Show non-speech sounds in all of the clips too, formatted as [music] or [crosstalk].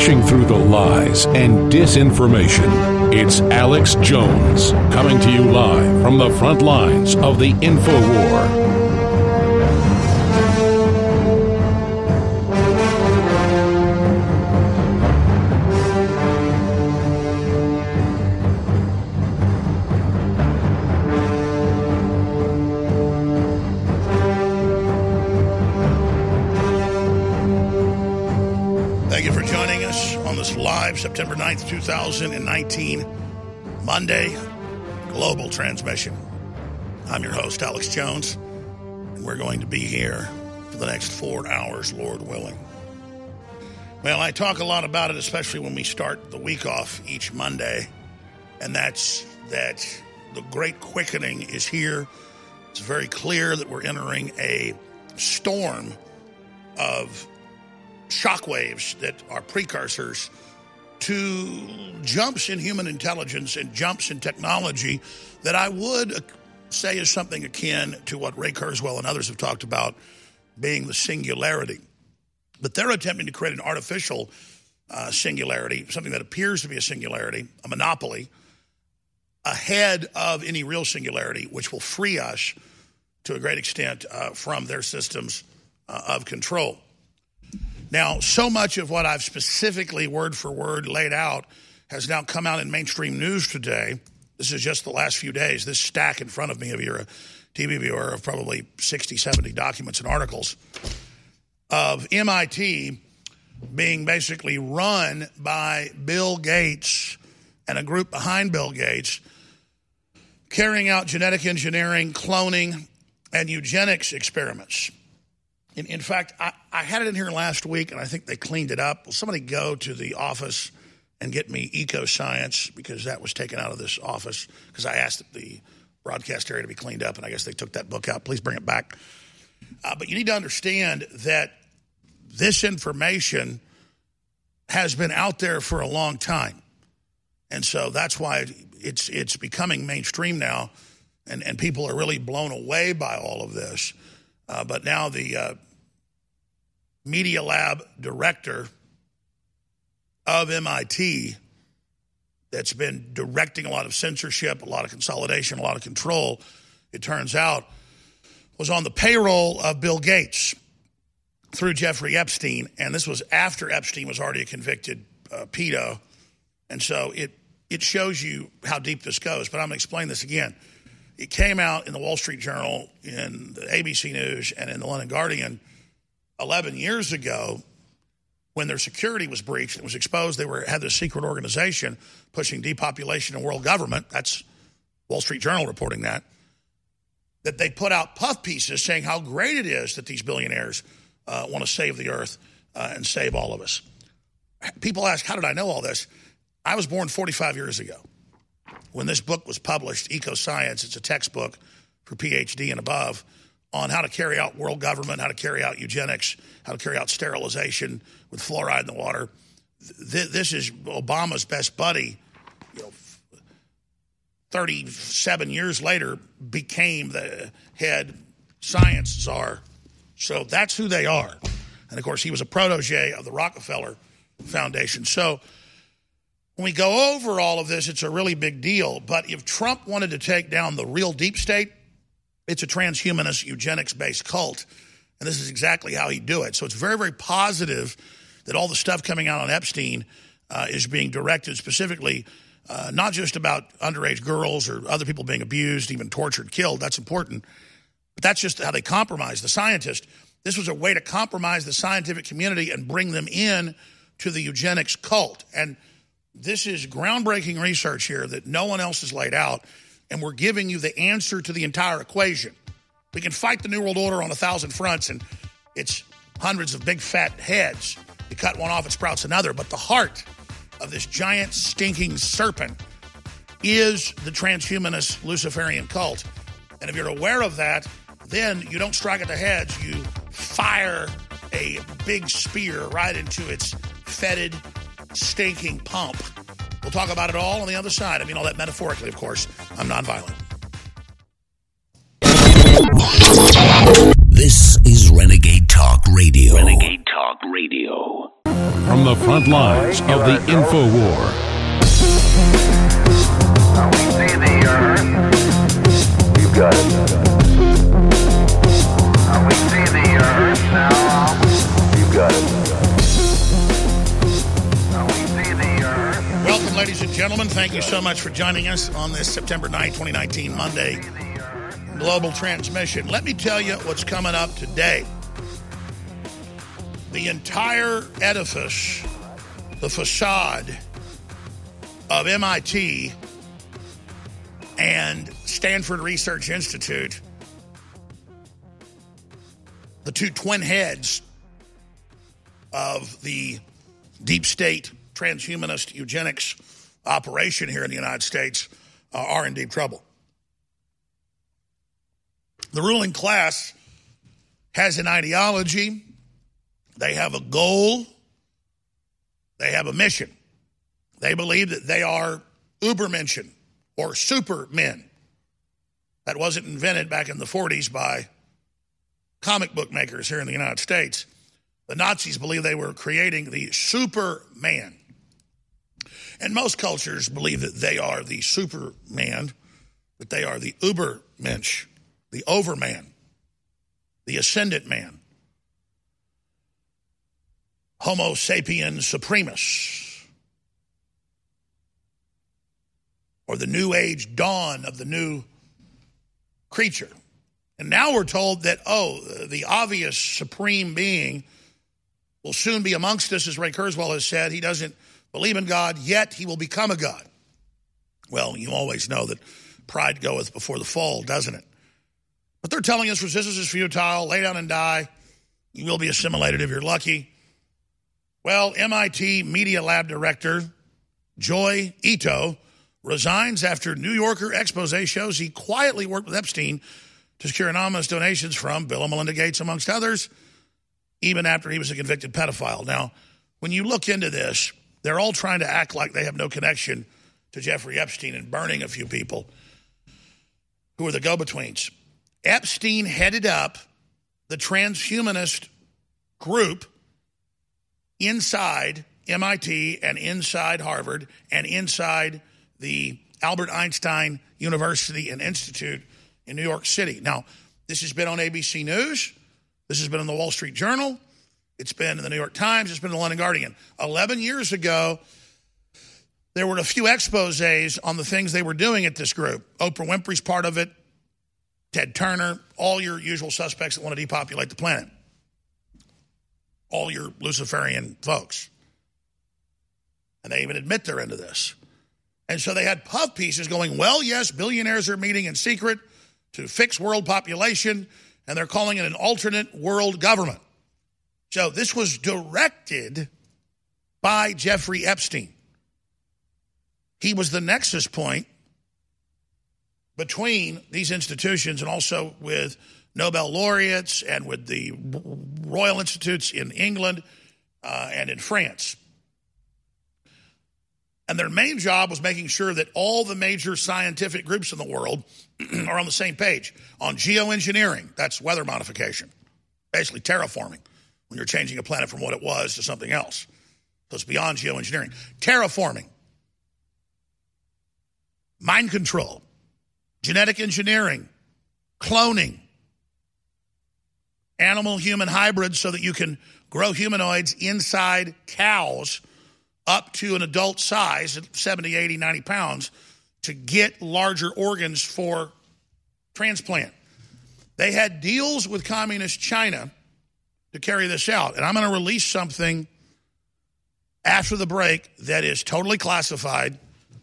through the lies and disinformation. It's Alex Jones coming to you live from the front lines of the info war. 2019, Monday, global transmission. I'm your host, Alex Jones, and we're going to be here for the next four hours, Lord willing. Well, I talk a lot about it, especially when we start the week off each Monday, and that's that the great quickening is here. It's very clear that we're entering a storm of shockwaves that are precursors to jumps in human intelligence and jumps in technology that I would say is something akin to what Ray Kurzweil and others have talked about being the singularity. But they're attempting to create an artificial uh, singularity, something that appears to be a singularity, a monopoly, ahead of any real singularity, which will free us to a great extent uh, from their systems uh, of control. Now, so much of what I've specifically word for word laid out has now come out in mainstream news today. This is just the last few days. This stack in front of me, if you're a uh, TV viewer, of probably 60, 70 documents and articles of MIT being basically run by Bill Gates and a group behind Bill Gates, carrying out genetic engineering, cloning, and eugenics experiments. In, in fact, I, I had it in here last week, and I think they cleaned it up. Will somebody go to the office and get me Ecoscience because that was taken out of this office because I asked the broadcast area to be cleaned up, and I guess they took that book out. Please bring it back. Uh, but you need to understand that this information has been out there for a long time, and so that's why it's it's becoming mainstream now, and and people are really blown away by all of this. Uh, but now the uh, Media Lab director of MIT, that's been directing a lot of censorship, a lot of consolidation, a lot of control, it turns out, was on the payroll of Bill Gates through Jeffrey Epstein. And this was after Epstein was already a convicted uh, pedo. And so it, it shows you how deep this goes. But I'm going to explain this again. It came out in the Wall Street Journal, in the ABC News, and in the London Guardian 11 years ago when their security was breached and was exposed. They were had this secret organization pushing depopulation and world government. That's Wall Street Journal reporting that. That they put out puff pieces saying how great it is that these billionaires uh, want to save the earth uh, and save all of us. People ask, how did I know all this? I was born 45 years ago when this book was published, Ecoscience, it's a textbook for PhD and above on how to carry out world government, how to carry out eugenics, how to carry out sterilization with fluoride in the water. This is Obama's best buddy. You know, 37 years later, became the head science czar. So that's who they are. And of course, he was a protege of the Rockefeller Foundation. So when we go over all of this, it's a really big deal. But if Trump wanted to take down the real deep state, it's a transhumanist, eugenics based cult. And this is exactly how he'd do it. So it's very, very positive that all the stuff coming out on Epstein uh, is being directed specifically uh, not just about underage girls or other people being abused, even tortured, killed. That's important. But that's just how they compromise the scientist. This was a way to compromise the scientific community and bring them in to the eugenics cult. And this is groundbreaking research here that no one else has laid out, and we're giving you the answer to the entire equation. We can fight the New World Order on a thousand fronts, and it's hundreds of big fat heads. You cut one off, it sprouts another. But the heart of this giant stinking serpent is the transhumanist Luciferian cult. And if you're aware of that, then you don't strike at the heads, you fire a big spear right into its fetid stinking pump. We'll talk about it all on the other side. I mean, all that metaphorically, of course. I'm nonviolent. This is Renegade Talk Radio. Renegade Talk Radio. from the front lines of the info war. You've got it. We see the earth now. You've got it. Ladies and gentlemen. Thank you so much for joining us on this September 9, 2019, Monday global transmission. Let me tell you what's coming up today. The entire edifice, the facade of MIT and Stanford Research Institute, the two twin heads of the deep state transhumanist eugenics operation here in the United States, uh, are in deep trouble. The ruling class has an ideology, they have a goal, they have a mission. They believe that they are Ubermenschen or supermen. That wasn't invented back in the 40s by comic book makers here in the United States. The Nazis believed they were creating the Superman. And most cultures believe that they are the Superman, that they are the Ubermensch, the Overman, the Ascendant Man, Homo sapiens supremus, or the New Age dawn of the new creature. And now we're told that, oh, the obvious supreme being will soon be amongst us, as Ray Kurzweil has said. He doesn't believe in God, yet he will become a God. Well, you always know that pride goeth before the fall, doesn't it? But they're telling us resistance is futile, lay down and die. You will be assimilated if you're lucky. Well, MIT Media Lab director Joi Ito resigns after New Yorker expose shows he quietly worked with Epstein to secure anonymous donations from Bill and Melinda Gates, amongst others, even after he was a convicted pedophile. Now, when you look into this, they're all trying to act like they have no connection to Jeffrey Epstein and burning a few people who are the go betweens. Epstein headed up the transhumanist group inside MIT and inside Harvard and inside the Albert Einstein University and Institute in New York City. Now, this has been on ABC News. This has been on the Wall Street Journal. It's been in the New York Times. It's been in the London Guardian. 11 years ago, there were a few exposes on the things they were doing at this group. Oprah Winfrey's part of it, Ted Turner, all your usual suspects that want to depopulate the planet. All your Luciferian folks. And they even admit they're into this. And so they had puff pieces going, well, yes, billionaires are meeting in secret to fix world population, and they're calling it an alternate world government. So this was directed by Jeffrey Epstein. He was the nexus point between these institutions and also with Nobel laureates and with the Royal Institutes in England uh, and in France. And their main job was making sure that all the major scientific groups in the world [clears throat] are on the same page on geoengineering. That's weather modification, basically terraforming when you're changing a planet from what it was to something else. So it's beyond geoengineering. Terraforming, mind control, genetic engineering, cloning, animal human hybrids so that you can grow humanoids inside cows up to an adult size at 70, 80, 90 pounds to get larger organs for transplant. They had deals with communist China to carry this out. And I'm going to release something after the break that is totally classified,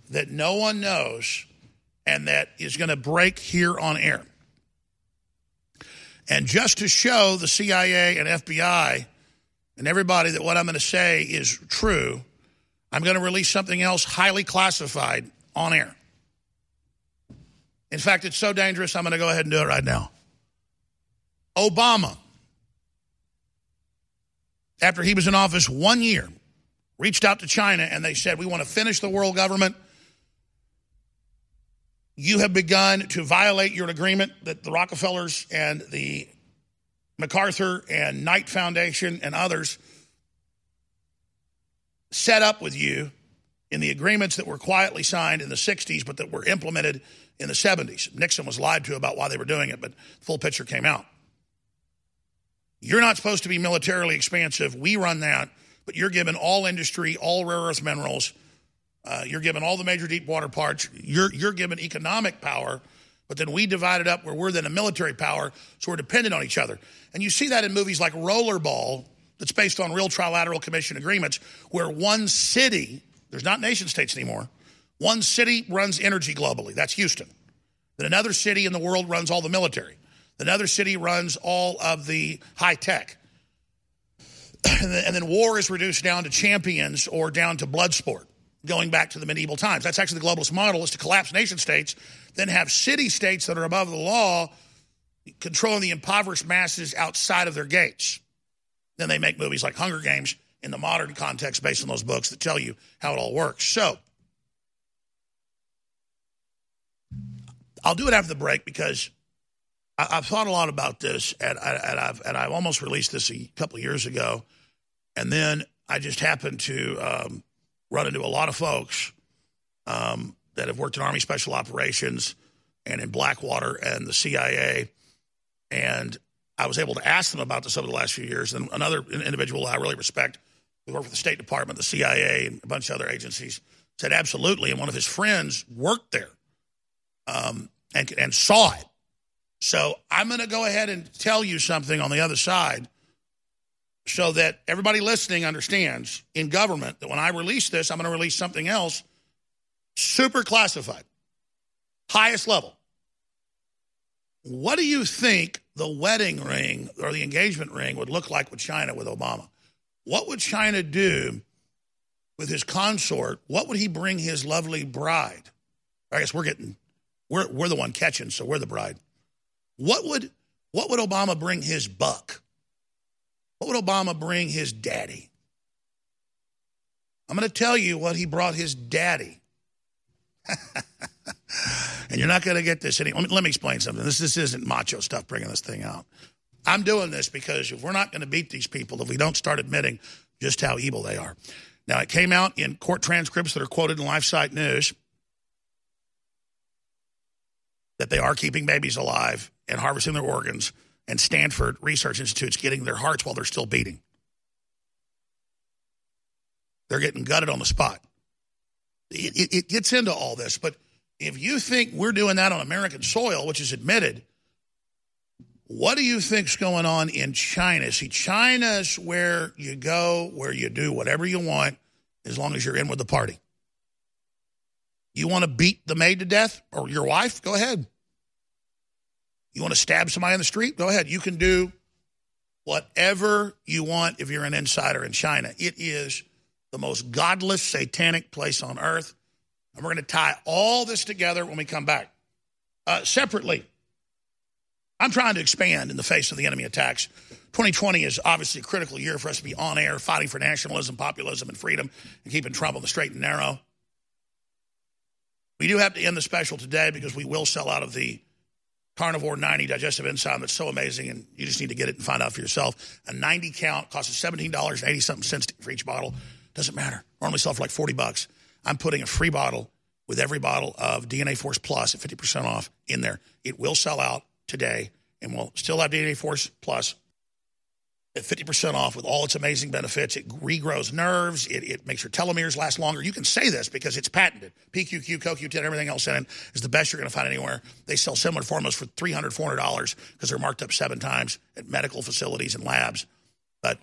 that no one knows, and that is going to break here on air. And just to show the CIA and FBI and everybody that what I'm going to say is true, I'm going to release something else highly classified on air. In fact, it's so dangerous, I'm going to go ahead and do it right now. Obama, after he was in office one year, reached out to China and they said, We want to finish the world government. You have begun to violate your agreement that the Rockefellers and the MacArthur and Knight Foundation and others set up with you in the agreements that were quietly signed in the 60s, but that were implemented in the 70s. Nixon was lied to about why they were doing it, but the full picture came out. You're not supposed to be militarily expansive. We run that, but you're given all industry, all rare earth minerals. Uh, you're given all the major deep water parts. You're, you're given economic power, but then we divide it up where we're then a military power, so we're dependent on each other. And you see that in movies like Rollerball, that's based on real trilateral commission agreements, where one city, there's not nation states anymore, one city runs energy globally. That's Houston. Then another city in the world runs all the military. Another city runs all of the high tech. And then, war is reduced down to champions or down to blood sport, going back to the medieval times. That's actually the globalist model is to collapse nation states, then have city states that are above the law controlling the impoverished masses outside of their gates. Then they make movies like Hunger Games in the modern context based on those books that tell you how it all works. So I'll do it after the break because I, have thought a lot about this, and, I, and I've and I've almost released this a couple years ago, and then I just happened to um, run into a lot of folks um, that have worked in Army Special Operations and in Blackwater and the CIA, and I was able to ask them about this over the last few years. And another individual I really respect, who worked for the State Department, the CIA, and a bunch of other agencies, said absolutely. And one of his friends worked there um, and and saw it so I'm going to go ahead and tell you something on the other side so that everybody listening understands in government that when I release this, I'm going to release something else super classified, highest level. What do you think the wedding ring or the engagement ring would look like with China with Obama? What would China do with his consort? What would he bring his lovely bride? I guess we're getting, we're, we're the one catching, so we're the bride. What would what would Obama bring his buck? What would Obama bring his daddy? I'm going to tell you what he brought his daddy. [laughs] and you're not going to get this any. Let me, let me explain something. This this isn't macho stuff bringing this thing out. I'm doing this because if we're not going to beat these people, if we don't start admitting just how evil they are. Now, it came out in court transcripts that are quoted in LifeSite News that they are keeping babies alive and harvesting their organs, and Stanford Research Institute's getting their hearts while they're still beating. They're getting gutted on the spot. It, it, it gets into all this, but if you think we're doing that on American soil, which is admitted, what do you think's going on in China? See, China's where you go, where you do whatever you want, as long as you're in with the party. You want to beat the maid to death or your wife? Go ahead. You want to stab somebody in the street? Go ahead. You can do whatever you want if you're an insider in China. It is the most godless, satanic place on earth. And we're going to tie all this together when we come back. Uh, separately, I'm trying to expand in the face of the enemy attacks. 2020 is obviously a critical year for us to be on air, fighting for nationalism, populism, and freedom, and keeping Trump on the straight and narrow. We do have to end the special today because we will sell out of the Carnivore 90 digestive enzyme that's so amazing, and you just need to get it and find out for yourself. A 90 count costs $17.80 something cents for each bottle. Doesn't matter. Normally sell for like 40 bucks. I'm putting a free bottle with every bottle of DNA Force Plus at 50% off in there. It will sell out today, and we'll still have DNA Force Plus at 50% off with all its amazing benefits. It regrows nerves. It, it, makes your telomeres last longer. You can say this because it's patented. PQQ, CoQ10, everything else in it is the best you're going to find anywhere. They sell similar formulas for $300, $400 because they're marked up seven times at medical facilities and labs. But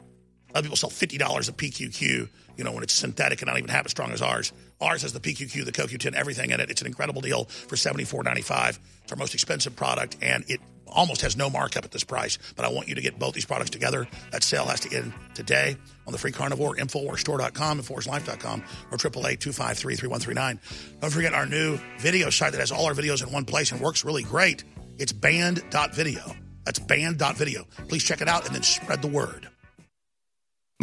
other people sell $50 of PQQ, you know, when it's synthetic and not even half as strong as ours. Ours has the PQQ, the CoQ10, everything in it. It's an incredible deal for $74.95. It's our most expensive product, and it almost has no markup at this price, but I want you to get both these products together. That sale has to end today on the free carnivore, InfoWarsStore.com, InfoWarsLife.com, or 888-253-3139. Don't forget our new video site that has all our videos in one place and works really great. It's band.video. That's band.video. Please check it out and then spread the word.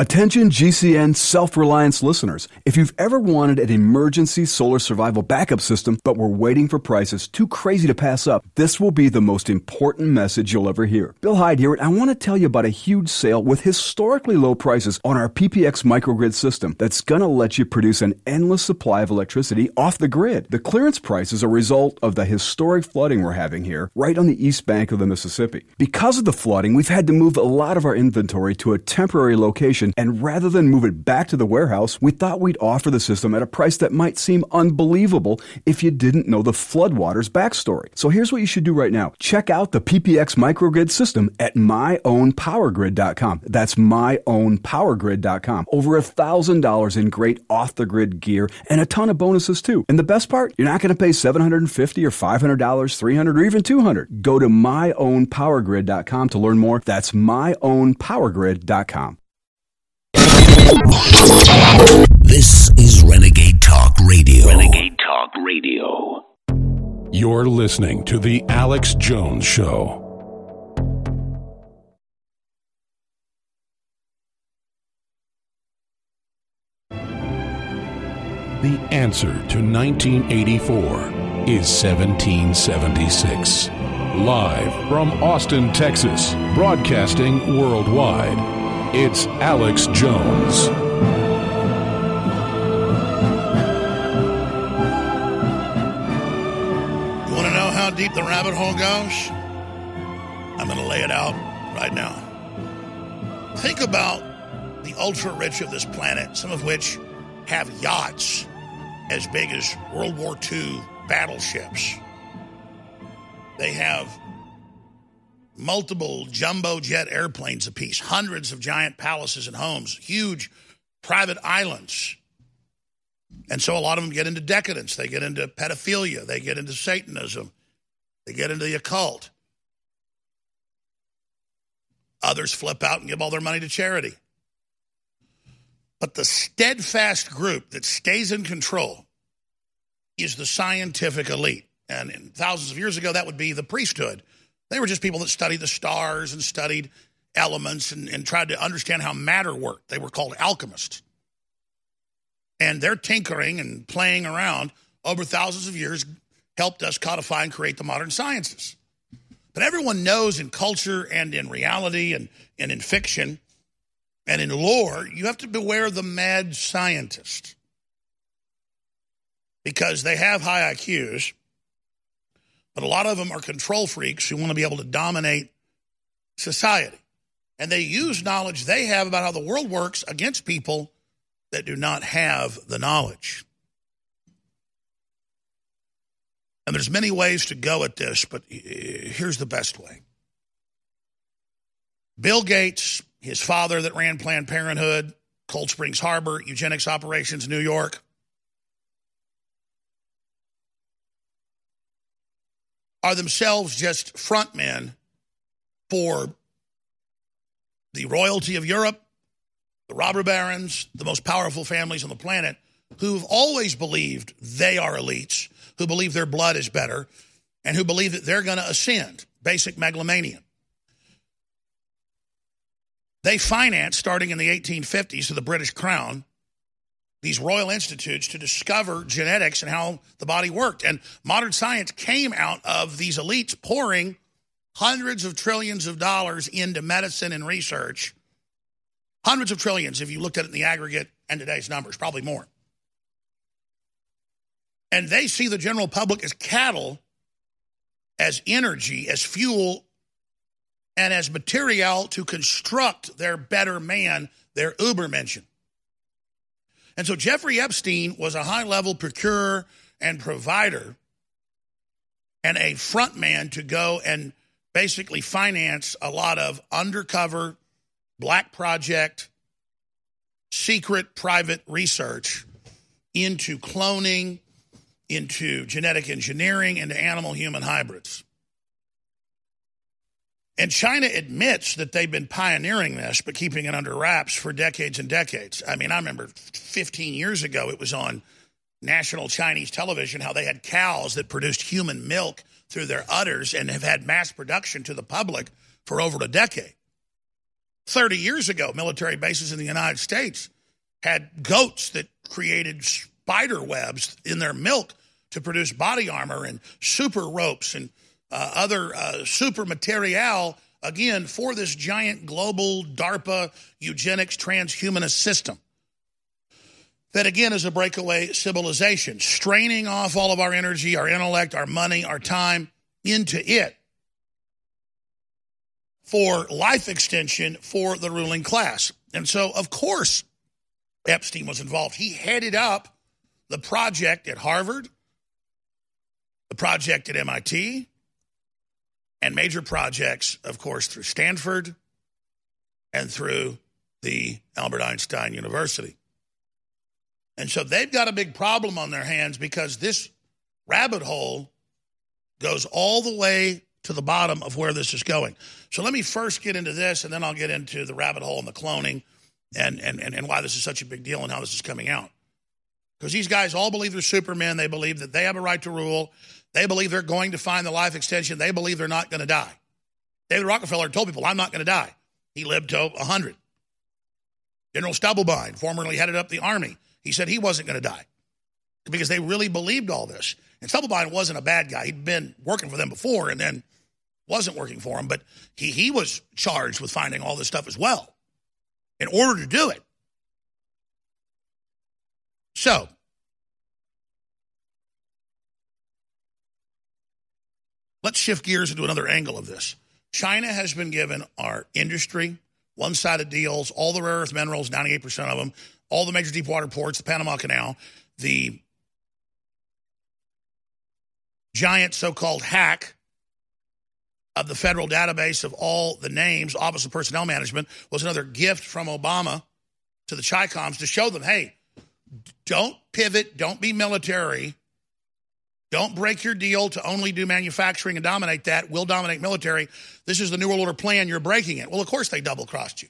Attention GCN self reliance listeners. If you've ever wanted an emergency solar survival backup system but were waiting for prices too crazy to pass up, this will be the most important message you'll ever hear. Bill Hyde here, and I want to tell you about a huge sale with historically low prices on our PPX microgrid system that's going to let you produce an endless supply of electricity off the grid. The clearance price is a result of the historic flooding we're having here right on the east bank of the Mississippi. Because of the flooding, we've had to move a lot of our inventory to a temporary location and rather than move it back to the warehouse, we thought we'd offer the system at a price that might seem unbelievable if you didn't know the floodwaters backstory. So here's what you should do right now. Check out the PPX microgrid system at myownpowergrid.com. That's myownpowergrid.com. Over a thousand dollars in great off the grid gear and a ton of bonuses too. And the best part, you're not going to pay $750 or $500, 300 or even 200. Go to myownpowergrid.com to learn more. That's myownpowergrid.com. This is Renegade Talk Radio. Renegade Talk Radio. You're listening to The Alex Jones Show. The answer to 1984 is 1776. Live from Austin, Texas, broadcasting worldwide. It's Alex Jones. You want to know how deep the rabbit hole goes? I'm going to lay it out right now. Think about the ultra rich of this planet, some of which have yachts as big as World War II battleships. They have multiple jumbo jet airplanes apiece, hundreds of giant palaces and homes, huge private islands. And so a lot of them get into decadence. They get into pedophilia. They get into Satanism. They get into the occult. Others flip out and give all their money to charity. But the steadfast group that stays in control is the scientific elite. And thousands of years ago, that would be the priesthood. They were just people that studied the stars and studied elements and, and tried to understand how matter worked. They were called alchemists. And their tinkering and playing around over thousands of years helped us codify and create the modern sciences. But everyone knows in culture and in reality and, and in fiction and in lore, you have to beware the mad scientist because they have high IQs, but a lot of them are control freaks who want to be able to dominate society. And they use knowledge they have about how the world works against people that do not have the knowledge. And there's many ways to go at this, but uh, here's the best way. Bill Gates, his father that ran Planned Parenthood, Cold Springs Harbor, eugenics operations, New York, are themselves just frontmen for the royalty of Europe, the robber barons, the most powerful families on the planet, who've always believed they are elites, who believe their blood is better, and who believe that they're going to ascend. Basic megalomania. They financed, starting in the 1850s to the British Crown, these royal institutes to discover genetics and how the body worked. And modern science came out of these elites pouring hundreds of trillions of dollars into medicine and research, Hundreds of trillions if you looked at it in the aggregate and today's numbers, probably more. And they see the general public as cattle, as energy, as fuel, and as material to construct their better man, their uber Ubermenschen. And so Jeffrey Epstein was a high level procurer and provider and a front man to go and basically finance a lot of undercover black project secret private research into cloning into genetic engineering into animal human hybrids and China admits that they've been pioneering this, but keeping it under wraps for decades and decades. I mean, I remember 15 years ago, it was on national Chinese television how they had cows that produced human milk through their udders and have had mass production to the public for over a decade. 30 years ago, military bases in the United States had goats that created spider webs in their milk to produce body armor and super ropes and uh, other uh, super material, again, for this giant global DARPA eugenics transhumanist system. That again is a breakaway civilization, straining off all of our energy, our intellect, our money, our time into it for life extension for the ruling class. And so, of course, Epstein was involved. He headed up the project at Harvard, the project at MIT, and major projects, of course, through Stanford and through the Albert Einstein University. And so they've got a big problem on their hands because this rabbit hole goes all the way to the bottom of where this is going. So let me first get into this, and then I'll get into the rabbit hole and the cloning and, and, and, and why this is such a big deal and how this is coming out. Because these guys all believe they're supermen. They believe that they have a right to rule. They believe they're going to find the life extension. They believe they're not going to die. David Rockefeller told people, I'm not going to die. He lived to 100. General Stubblebine, formerly headed up the Army, he said he wasn't going to die because they really believed all this. And Stubblebine wasn't a bad guy. He'd been working for them before and then wasn't working for them, but he, he was charged with finding all this stuff as well in order to do it. So, Let's shift gears into another angle of this. China has been given our industry, one sided deals, all the rare earth minerals, 98% of them, all the major deep water ports, the Panama Canal, the giant so called hack of the federal database of all the names, Office of Personnel Management, was another gift from Obama to the Chicoms to show them hey, don't pivot, don't be military, don't break your deal to only do manufacturing and dominate that. We'll dominate military. This is the New World Order plan. You're breaking it. Well, of course they double crossed you.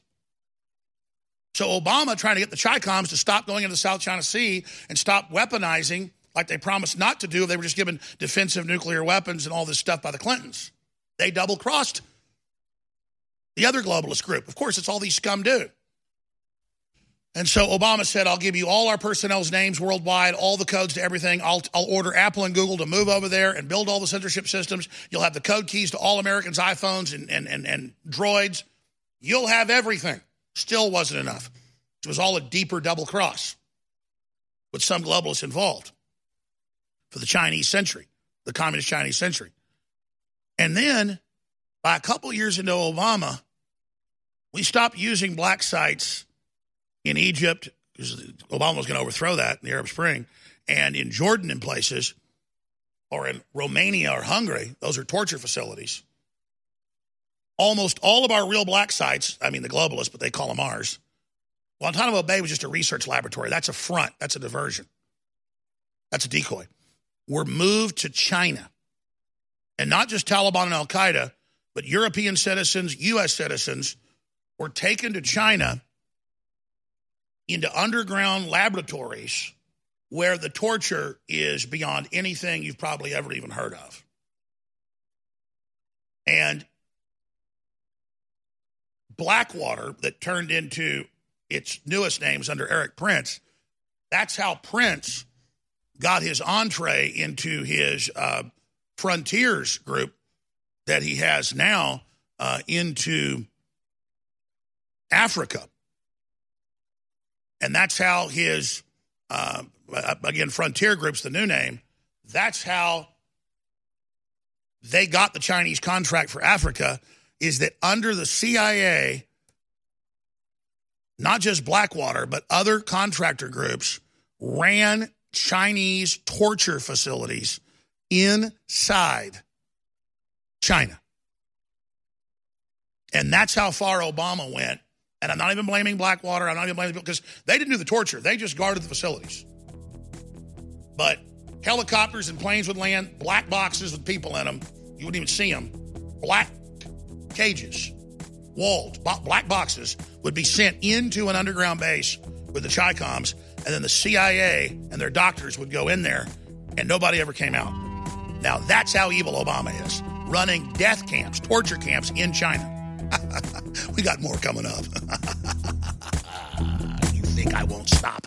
So Obama trying to get the Chicoms to stop going into the South China Sea and stop weaponizing like they promised not to do. They were just given defensive nuclear weapons and all this stuff by the Clintons. They double crossed the other globalist group. Of course, it's all these scum do. And so Obama said, I'll give you all our personnel's names worldwide, all the codes to everything. I'll, I'll order Apple and Google to move over there and build all the censorship systems. You'll have the code keys to all Americans' iPhones and, and, and, and droids. You'll have everything. Still wasn't enough. It was all a deeper double cross with some globalists involved for the Chinese century, the communist Chinese century. And then by a couple years into Obama, we stopped using black sites in Egypt, because Obama was going to overthrow that in the Arab Spring, and in Jordan in places, or in Romania or Hungary, those are torture facilities. Almost all of our real black sites, I mean the globalists, but they call them ours. Guantanamo Bay was just a research laboratory. That's a front. That's a diversion. That's a decoy. Were moved to China. And not just Taliban and Al Qaeda, but European citizens, U.S. citizens were taken to China into underground laboratories where the torture is beyond anything you've probably ever even heard of. And Blackwater, that turned into its newest names under Erik Prince, that's how Prince got his entree into his uh, Frontiers group that he has now uh, into Africa And that's how his, uh, again, Frontier Group's the new name. That's how they got the Chinese contract for Africa is that under the CIA, not just Blackwater, but other contractor groups ran Chinese torture facilities inside China. And that's how far Obama went. And I'm not even blaming Blackwater. I'm not even blaming because they didn't do the torture. They just guarded the facilities. But helicopters and planes would land, black boxes with people in them. You wouldn't even see them. Black cages, walled, black boxes would be sent into an underground base with the Chicoms, and then the CIA and their doctors would go in there, and nobody ever came out. Now, that's how evil Obama is running death camps, torture camps in China. [laughs] we got more coming up. [laughs] you think I won't stop?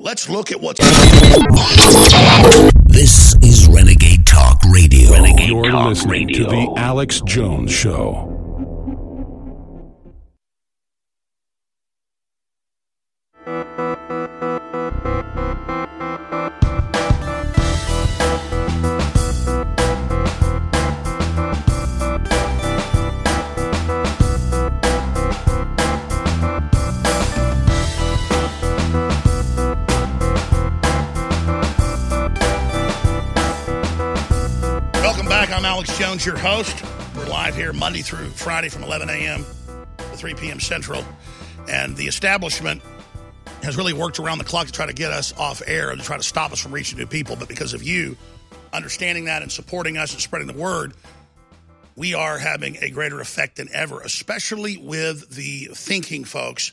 Let's look at what's. This is Renegade Talk Radio. Renegade You're Talk listening Radio. to the Alex Jones Show. Alex Jones, your host. We're live here Monday through Friday from 11 a.m. to 3 p.m. Central. And the establishment has really worked around the clock to try to get us off air and to try to stop us from reaching new people. But because of you understanding that and supporting us and spreading the word, we are having a greater effect than ever, especially with the thinking folks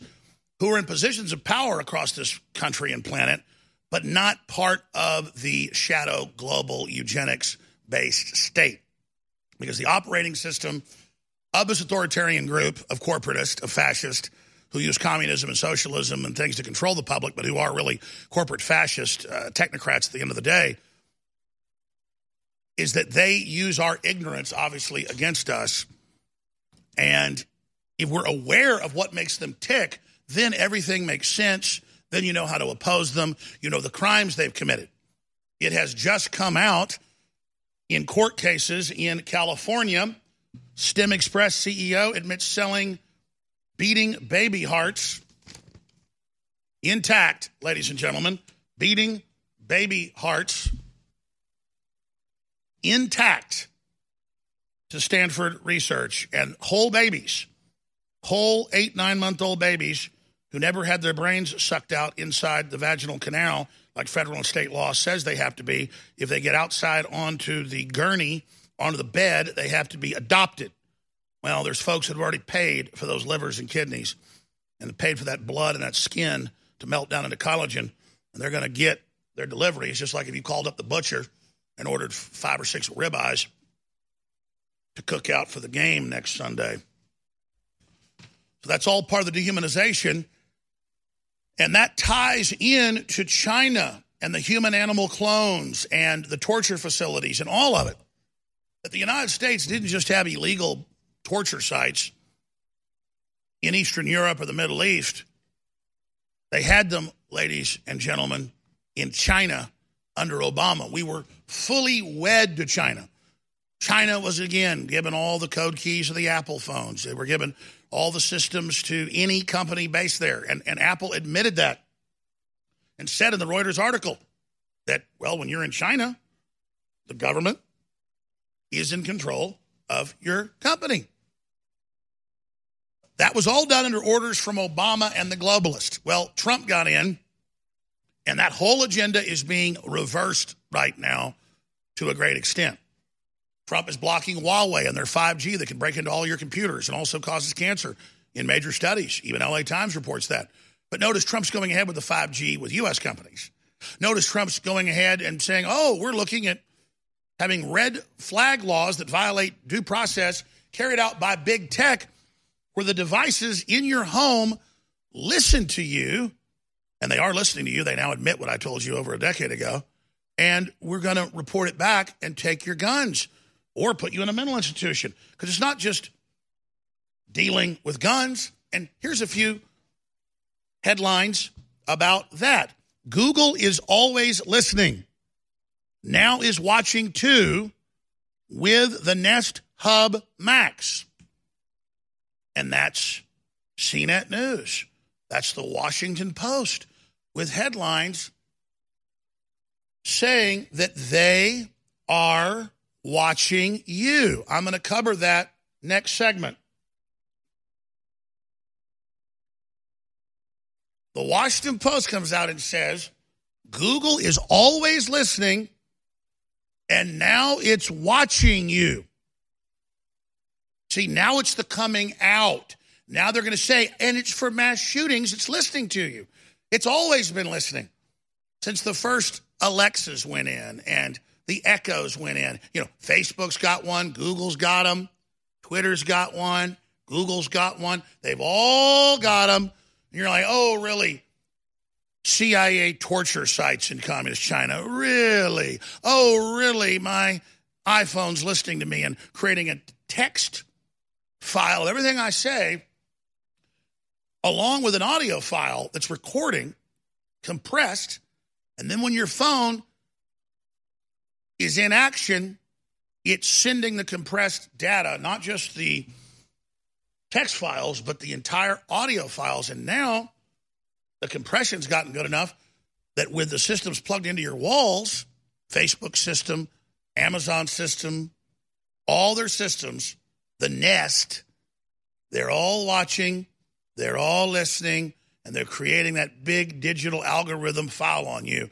who are in positions of power across this country and planet, but not part of the shadow global eugenics based state. Because the operating system of this authoritarian group of corporatists, of fascists, who use communism and socialism and things to control the public, but who are really corporate fascist uh, technocrats at the end of the day, is that they use our ignorance, obviously, against us. And if we're aware of what makes them tick, then everything makes sense. Then you know how to oppose them. You know the crimes they've committed. It has just come out in court cases in California. STEM Express CEO admits selling beating baby hearts intact, ladies and gentlemen, beating baby hearts intact to Stanford research and whole babies, whole eight, nine month old babies who never had their brains sucked out inside the vaginal canal like federal and state law says they have to be. If they get outside onto the gurney, onto the bed, they have to be adopted. Well, there's folks that have already paid for those livers and kidneys and paid for that blood and that skin to melt down into collagen, and they're going to get their delivery. It's just like if you called up the butcher and ordered five or six ribeyes to cook out for the game next Sunday. So that's all part of the dehumanization. And that ties in to China and the human animal clones and the torture facilities and all of it. That the United States didn't just have illegal torture sites in Eastern Europe or the Middle East. They had them, ladies and gentlemen, in China under Obama. We were fully wed to China. China was again given all the code keys of the Apple phones. They were given all the systems to any company based there. And, and Apple admitted that and said in the Reuters article that, well, when you're in China, the government is in control of your company. That was all done under orders from Obama and the globalists. Well, Trump got in, and that whole agenda is being reversed right now to a great extent. Trump is blocking Huawei and their 5G that can break into all your computers and also causes cancer in major studies. Even LA Times reports that. But notice Trump's going ahead with the 5G with U.S. companies. Notice Trump's going ahead and saying, oh, we're looking at having red flag laws that violate due process carried out by big tech, where the devices in your home listen to you, and they are listening to you. They now admit what I told you over a decade ago. And we're going to report it back and take your guns or put you in a mental institution. Because it's not just dealing with guns. And here's a few headlines about that. Google is always listening. Now is watching too with the Nest Hub Max. And that's CNET News. That's the Washington Post with headlines saying that they are watching you. I'm going to cover that next segment. The Washington Post comes out and says Google is always listening and now it's watching you. See, now it's the coming out. Now they're going to say, and it's for mass shootings, it's listening to you. It's always been listening since the first Alexas went in and the echoes went in. You know, Facebook's got one, Google's got them, Twitter's got one, Google's got one. They've all got them. And you're like, oh, really? CIA torture sites in communist China. Really? Oh, really? My iPhone's listening to me and creating a text file, everything I say, along with an audio file that's recording, compressed, and then when your phone is in action, it's sending the compressed data, not just the text files, but the entire audio files. And now the compression's gotten good enough that with the systems plugged into your walls, Facebook system, Amazon system, all their systems, the Nest, they're all watching, they're all listening, and they're creating that big digital algorithm file on you.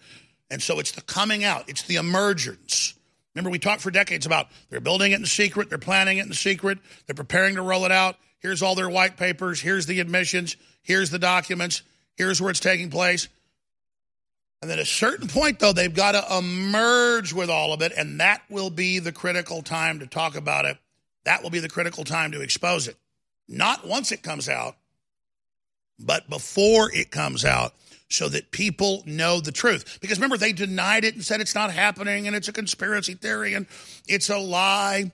And so it's the coming out, it's the emergence. Remember, we talked for decades about they're building it in secret, they're planning it in secret, they're preparing to roll it out. Here's all their white papers, here's the admissions, here's the documents, here's where it's taking place. And then at a certain point, though, they've got to emerge with all of it, and that will be the critical time to talk about it. That will be the critical time to expose it. Not once it comes out, but before it comes out so that people know the truth. Because remember, they denied it and said it's not happening and it's a conspiracy theory and it's a lie.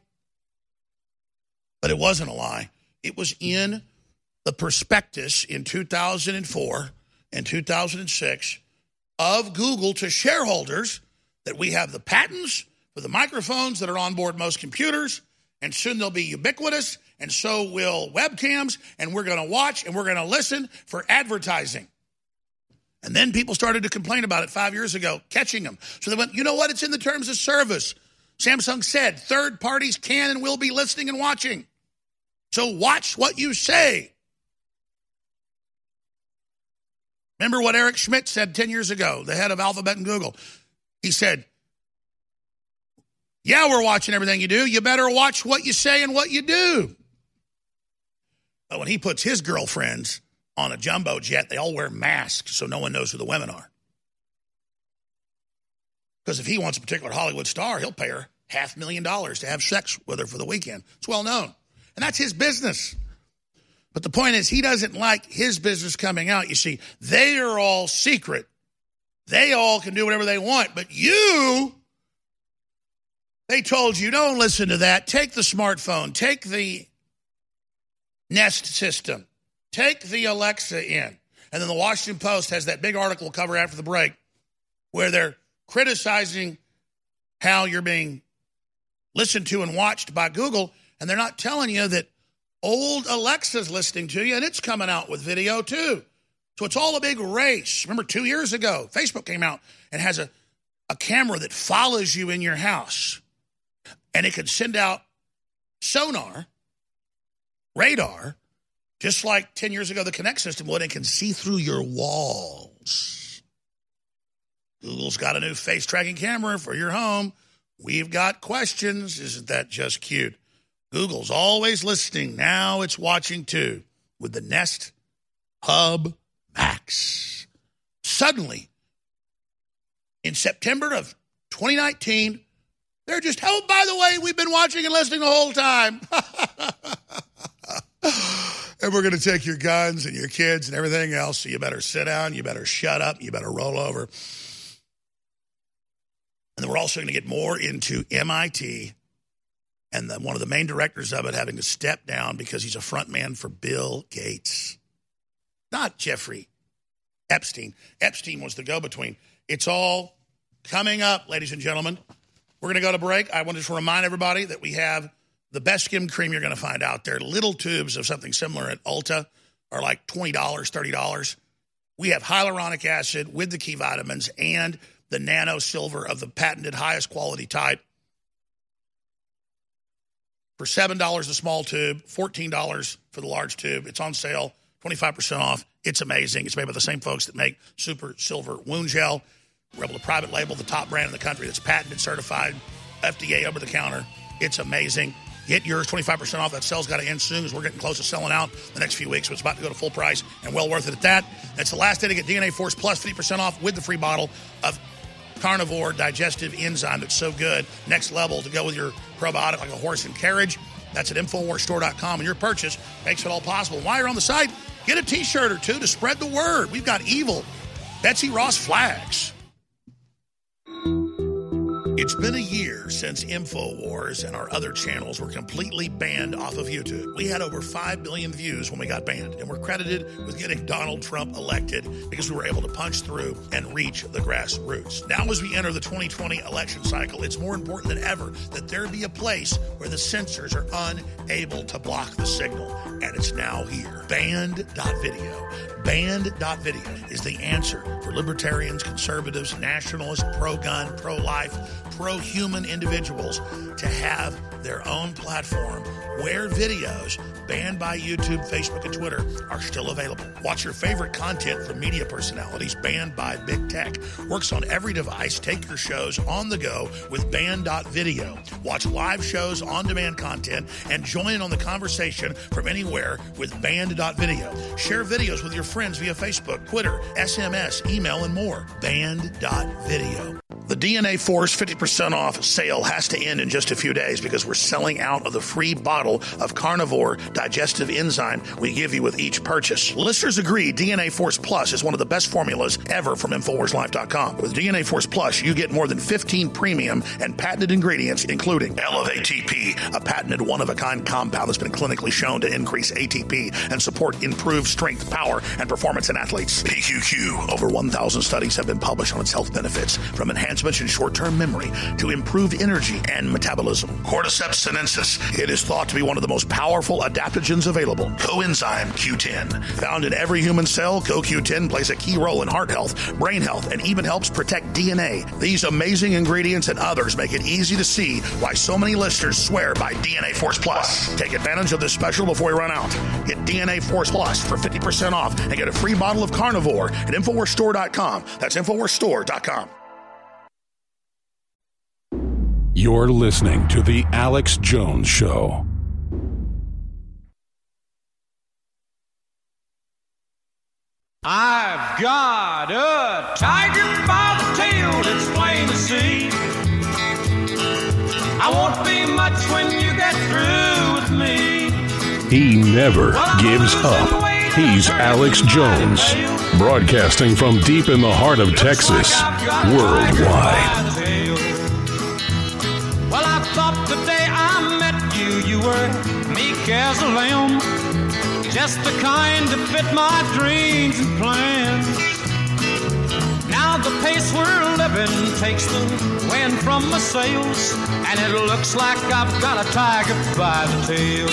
But it wasn't a lie. It was in the prospectus in 2004 and 2006 of Google to shareholders that we have the patents for the microphones that are on board most computers, and soon they'll be ubiquitous, and so will webcams, and we're going to watch and we're going to listen for advertising. And then people started to complain about it five years ago, catching them. So they went, you know what? It's in the terms of service. Samsung said third parties can and will be listening and watching. So watch what you say. Remember what Eric Schmidt said 10 years ago, the head of Alphabet and Google? He said, Yeah, we're watching everything you do. You better watch what you say and what you do. But when he puts his girlfriends on a jumbo jet, they all wear masks so no one knows who the women are. Because if he wants a particular Hollywood star, he'll pay her half million dollars to have sex with her for the weekend. It's well known. And that's his business. But the point is, he doesn't like his business coming out. You see, they are all secret. They all can do whatever they want. But you, they told you, don't listen to that. Take the smartphone, take the Nest system, take the Alexa in. And then the Washington Post has that big article cover after the break where they're criticizing how you're being listened to and watched by Google, and they're not telling you that old Alexa's listening to you and it's coming out with video too. So it's all a big race. Remember, two years ago, Facebook came out and has a, a camera that follows you in your house, and it could send out sonar, radar, just like 10 years ago the Kinect system would, and can see through your walls. Google's got a new face tracking camera for your home. We've got questions. Isn't that just cute? Google's always listening. Now it's watching too with the Nest Hub Max. Suddenly, in September of 2019, they're just, oh, by the way, we've been watching and listening the whole time. [laughs] [sighs] and we're going to take your guns and your kids and everything else. So you better sit down, you better shut up, you better roll over. And then we're also going to get more into MIT and the, one of the main directors of it having to step down because he's a front man for Bill Gates. Not Jeffrey Epstein. Epstein was the go between. It's all coming up, ladies and gentlemen. We're going to go to break. I want to just remind everybody that we have the best skim cream you're going to find out there. Little tubes of something similar at Ulta are like $20, $30. We have hyaluronic acid with the key vitamins and the nano silver of the patented highest quality type for $7 the small tube, $14 for the large tube. It's on sale, 25% off. It's amazing. It's made by the same folks that make Super Silver Wound Gel. We're able to private label the top brand in the country that's patented, certified, FDA over the counter. It's amazing. Get yours 25% off. That sale's got to end soon because we're getting close to selling out the next few weeks. So it's about to go to full price and well worth it at that. That's the last day to get DNA Force Plus 50% off with the free bottle of carnivore digestive enzyme that's so good. Next level to go with your probiotic like a horse and carriage. That's at InfoWarsStore.com. And your purchase makes it all possible. While you're on the site, get a t shirt or two to spread the word. We've got evil Betsy Ross flags. It's been a year since InfoWars and our other channels were completely banned off of YouTube. We had over 5 billion views when we got banned, and we're credited with getting Donald Trump elected because we were able to punch through and reach the grassroots. Now, as we enter the 2020 election cycle, it's more important than ever that there be a place where the censors are unable to block the signal, and it's now here. Banned.video. Banned.video is the answer for libertarians, conservatives, nationalists, pro gun, pro life, pro human individuals to have their own platform where videos banned by YouTube, Facebook, and Twitter are still available. Watch your favorite content from media personalities banned by big tech. Works on every device. Take your shows on the go with banned.video. Watch live shows, on demand content, and join in on the conversation from anywhere with banned.video. Share videos with your friends via Facebook, Twitter, SMS, email, and more. Banned.video. The DNA Force 50% off sale has to end in just a few days because we're selling out of the free bottle of carnivore digestive enzyme we give you with each purchase. Listeners agree DNA Force Plus is one of the best formulas ever from InfoWarsLife.com. With DNA Force Plus, you get more than 15 premium and patented ingredients, including Elevate ATP, a patented one of a kind compound that's been clinically shown to increase ATP and support improved strength, power, and performance in athletes. PQQ, over 1,000 studies have been published on its health benefits, from enhancements in short term memory to improved energy and metabolism. Cordyceps sinensis, it is thought to be one of the most powerful adaptogens available. Coenzyme Q10. Found in every human cell, CoQ10 plays a key role in heart health, brain health, and even helps protect DNA. These amazing ingredients and others make it easy to see why so many listeners swear by DNA Force Plus. Take advantage of this special before we run out. Get DNA Force Plus for 50% off and get a free bottle of carnivore at InfoWarsStore.com. That's InfoWarsStore.com. You're listening to The Alex Jones Show. I've got a tiger by the tail, it's plain to see. I won't be much when you get through with me. He never gives up. He's Alex Jones, broadcasting from deep in the heart of Texas, worldwide. As a lamb. Just the kind to fit my dreams and plans. Now the pace we're living takes the wind from my sails, and it looks like I've got a tiger by the tail.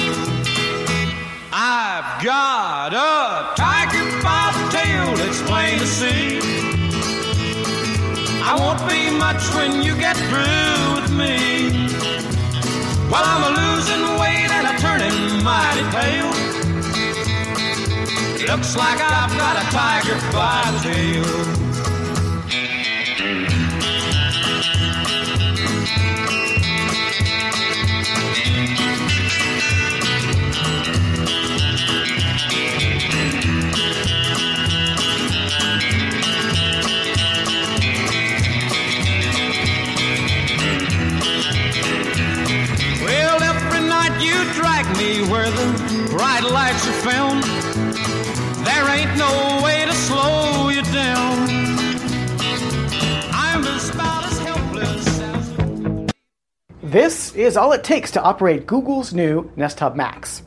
I've got a tiger by the tail, it's plain to see. I won't be much when you get through with me. Well, I'm a losing weight mighty. Looks like I've got a tiger by the tail. Found. There ain't no way to slow you down. I'm about as helpless as. This is all it takes to operate Google's new Nest Hub Max.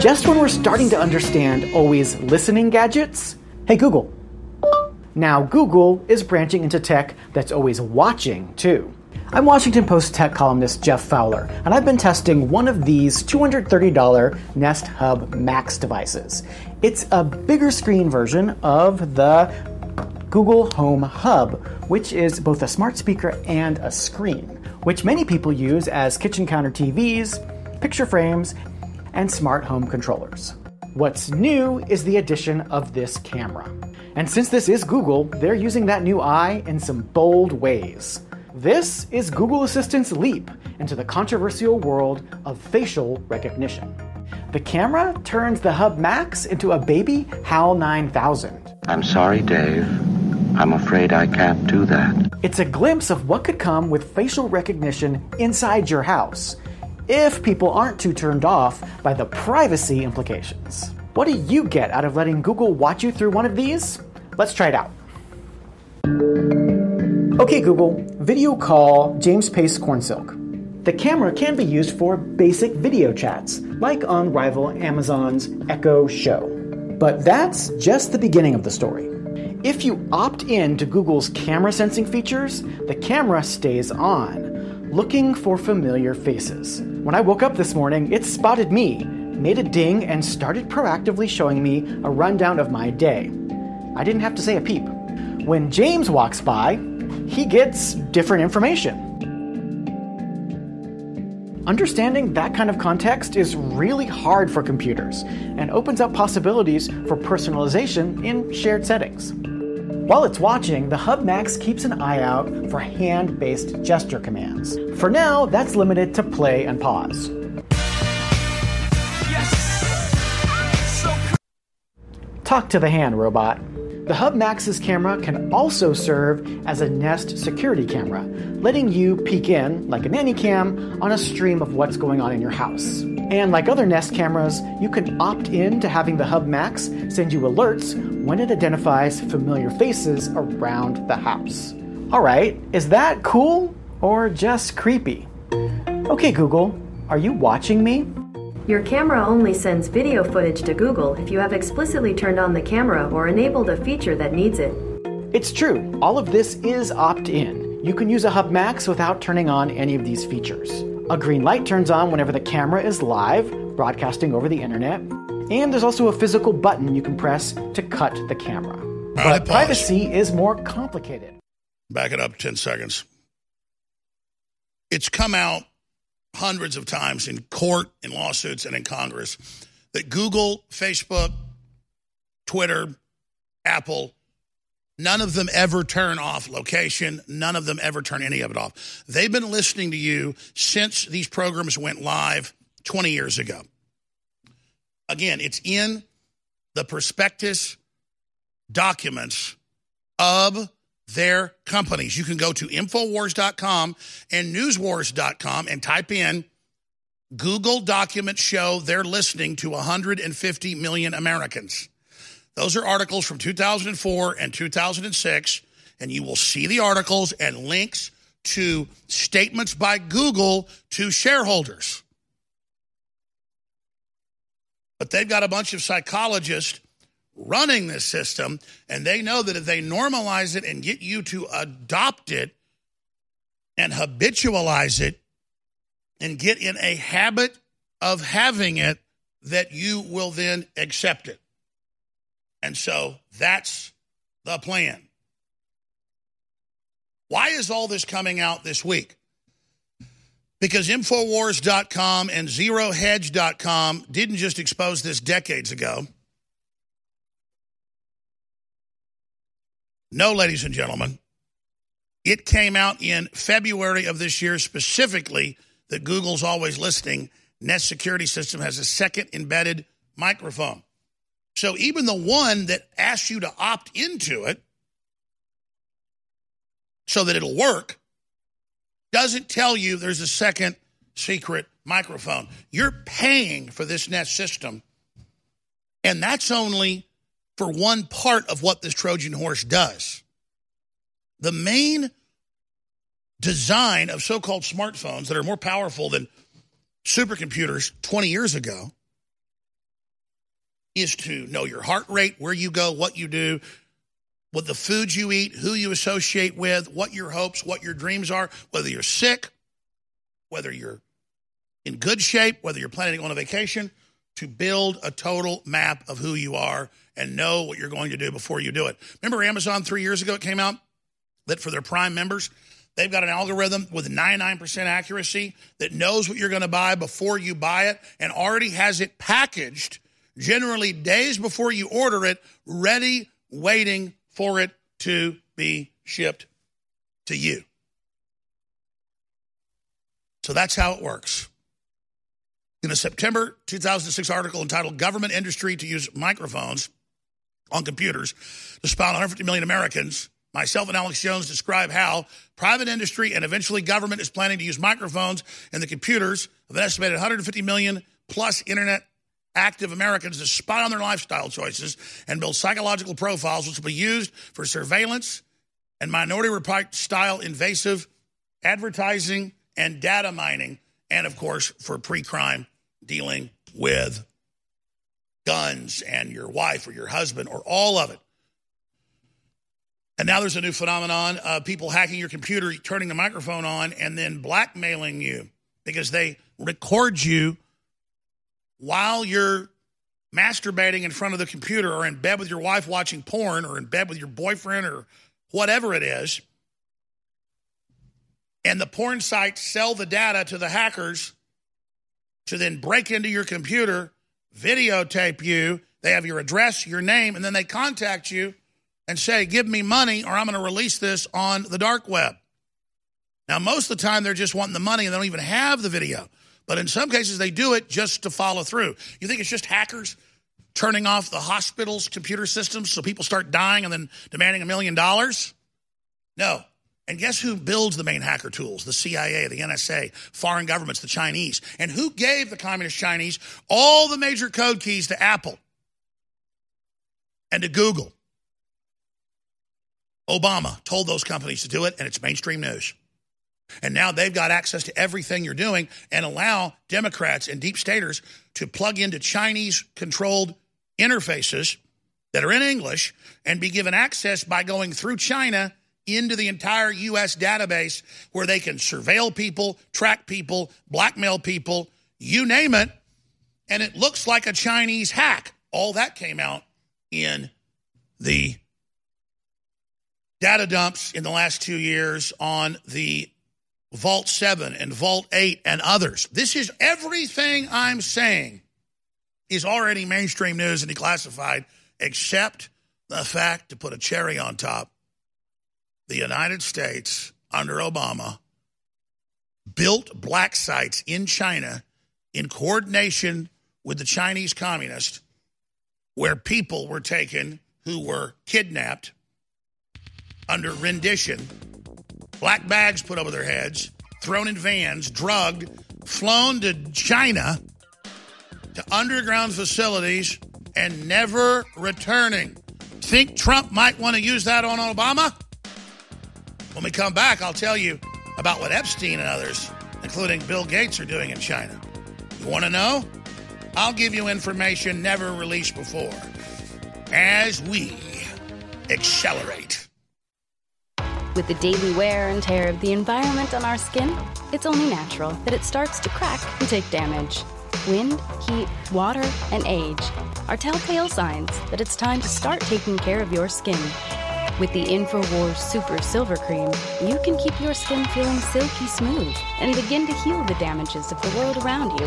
Just when we're starting to understand always listening gadgets, hey Google. Now, Google is branching into tech that's always watching, too. I'm Washington Post tech columnist Jeff Fowler, and I've been testing one of these $230 Nest Hub Max devices. It's a bigger screen version of the Google Home Hub, which is both a smart speaker and a screen, which many people use as kitchen counter TVs, picture frames, and smart home controllers. What's new is the addition of this camera. And since this is Google, they're using that new eye in some bold ways. This is Google Assistant's leap into the controversial world of facial recognition. The camera turns the Hub Max into a baby HAL 9000. I'm sorry, Dave. I'm afraid I can't do that. It's a glimpse of what could come with facial recognition inside your house, if people aren't too turned off by the privacy implications. What do you get out of letting Google watch you through one of these? Let's try it out. Okay, Google, video call James Pace Cornsilk. The camera can be used for basic video chats, like on rival Amazon's Echo Show. But that's just the beginning of the story. If you opt in to Google's camera sensing features, the camera stays on, looking for familiar faces. When I woke up this morning, it spotted me, made a ding, and started proactively showing me a rundown of my day. I didn't have to say a peep. When James walks by, he gets different information. Understanding that kind of context is really hard for computers and opens up possibilities for personalization in shared settings. While it's watching, the Hub Max keeps an eye out for hand based gesture commands. For now, that's limited to play and pause. Talk to the hand, robot. The Hub Max's camera can also serve as a Nest security camera, letting you peek in, like a nanny cam, on a stream of what's going on in your house. And like other Nest cameras, you can opt in to having the Hub Max send you alerts when it identifies familiar faces around the house. Alright, is that cool or just creepy? Okay, Google, are you watching me? Your camera only sends video footage to Google if you have explicitly turned on the camera or enabled a feature that needs it. It's true, all of this is opt in. You can use a Hub Max without turning on any of these features. A green light turns on whenever the camera is live, broadcasting over the internet. And there's also a physical button you can press to cut the camera. But privacy is more complicated. Back it up 10 seconds. It's come out hundreds of times in court, in lawsuits, and in Congress that Google, Facebook, Twitter, Apple, none of them ever turn off location. None of them ever turn any of it off. They've been listening to you since these programs went live 20 years ago. Again, it's in the prospectus documents of their companies. You can go to Infowars.com and Newswars.com and type in Google documents show they're listening to 150 million Americans. Those are articles from 2004 and 2006, and you will see the articles and links to statements by Google to shareholders. But they've got a bunch of psychologists running this system, and they know that if they normalize it and get you to adopt it and habitualize it and get in a habit of having it, that you will then accept it. And so that's the plan. Why is all this coming out this week? Because Infowars.com and ZeroHedge.com didn't just expose this decades ago. No, ladies and gentlemen. It came out in February of this year specifically that Google's always listing Nest Security System has a second embedded microphone. So even the one that asks you to opt into it so that it'll work doesn't tell you there's a second secret microphone. You're paying for this Nest system, and that's only for one part of what this Trojan horse does. The main design of so called smartphones that are more powerful than supercomputers 20 years ago is to know your heart rate, where you go, what you do, what the foods you eat, who you associate with, what your hopes, what your dreams are, whether you're sick, whether you're in good shape, whether you're planning on a vacation, to build a total map of who you are and know what you're going to do before you do it. Remember Amazon three years ago it came out that for their Prime members, they've got an algorithm with 99% accuracy that knows what you're going to buy before you buy it and already has it packaged, generally days before you order it, ready, waiting for it to be shipped to you. So that's how it works. In a September 2006 article entitled Government Industry to Use Microphones on Computers to spy on 150 million Americans, myself and Alex Jones describe how private industry and eventually government is planning to use microphones and the computers of an estimated 150 million plus internet active Americans to spy on their lifestyle choices and build psychological profiles which will be used for surveillance and minority report style invasive advertising and data mining, and of course for pre crime dealing with guns and your wife or your husband or all of it. And now there's a new phenomenon of people hacking your computer, turning the microphone on, and then blackmailing you because they record you while you're masturbating in front of the computer or in bed with your wife watching porn or in bed with your boyfriend or whatever it is. And the porn sites sell the data to the hackers to then break into your computer, videotape you. They have your address, your name, and then they contact you and say, Give me money or I'm going to release this on the dark web. Now, most of the time, they're just wanting the money and they don't even have the video. But in some cases, they do it just to follow through. You think it's just hackers turning off the hospital's computer systems so people start dying and then demanding a million dollars? No. And guess who builds the main hacker tools? The CIA, the NSA, foreign governments, the Chinese. And who gave the communist Chinese all the major code keys to Apple and to Google? Obama told those companies to do it, and it's mainstream news. And now they've got access to everything you're doing and allow Democrats and deep staters to plug into Chinese controlled interfaces that are in English and be given access by going through China into the entire U.S. database where they can surveil people, track people, blackmail people, you name it. And it looks like a Chinese hack. All that came out in the data dumps in the last two years on the Vault 7 and Vault 8 and others. This is everything I'm saying is already mainstream news and declassified, except the fact to put a cherry on top. The United States, under Obama, built black sites in China in coordination with the Chinese communists, where people were taken who were kidnapped under rendition black bags put over their heads, thrown in vans, drugged, flown to China, to underground facilities, and never returning. Think Trump might want to use that on Obama? When we come back, I'll tell you about what Epstein and others, including Bill Gates, are doing in China. You want to know? I'll give you information never released before as we accelerate. With the daily wear and tear of the environment on our skin, it's only natural that it starts to crack and take damage. Wind, heat, water, and age are telltale signs that it's time to start taking care of your skin. With the InfoWars Super Silver Cream, you can keep your skin feeling silky smooth and begin to heal the damages of the world around you.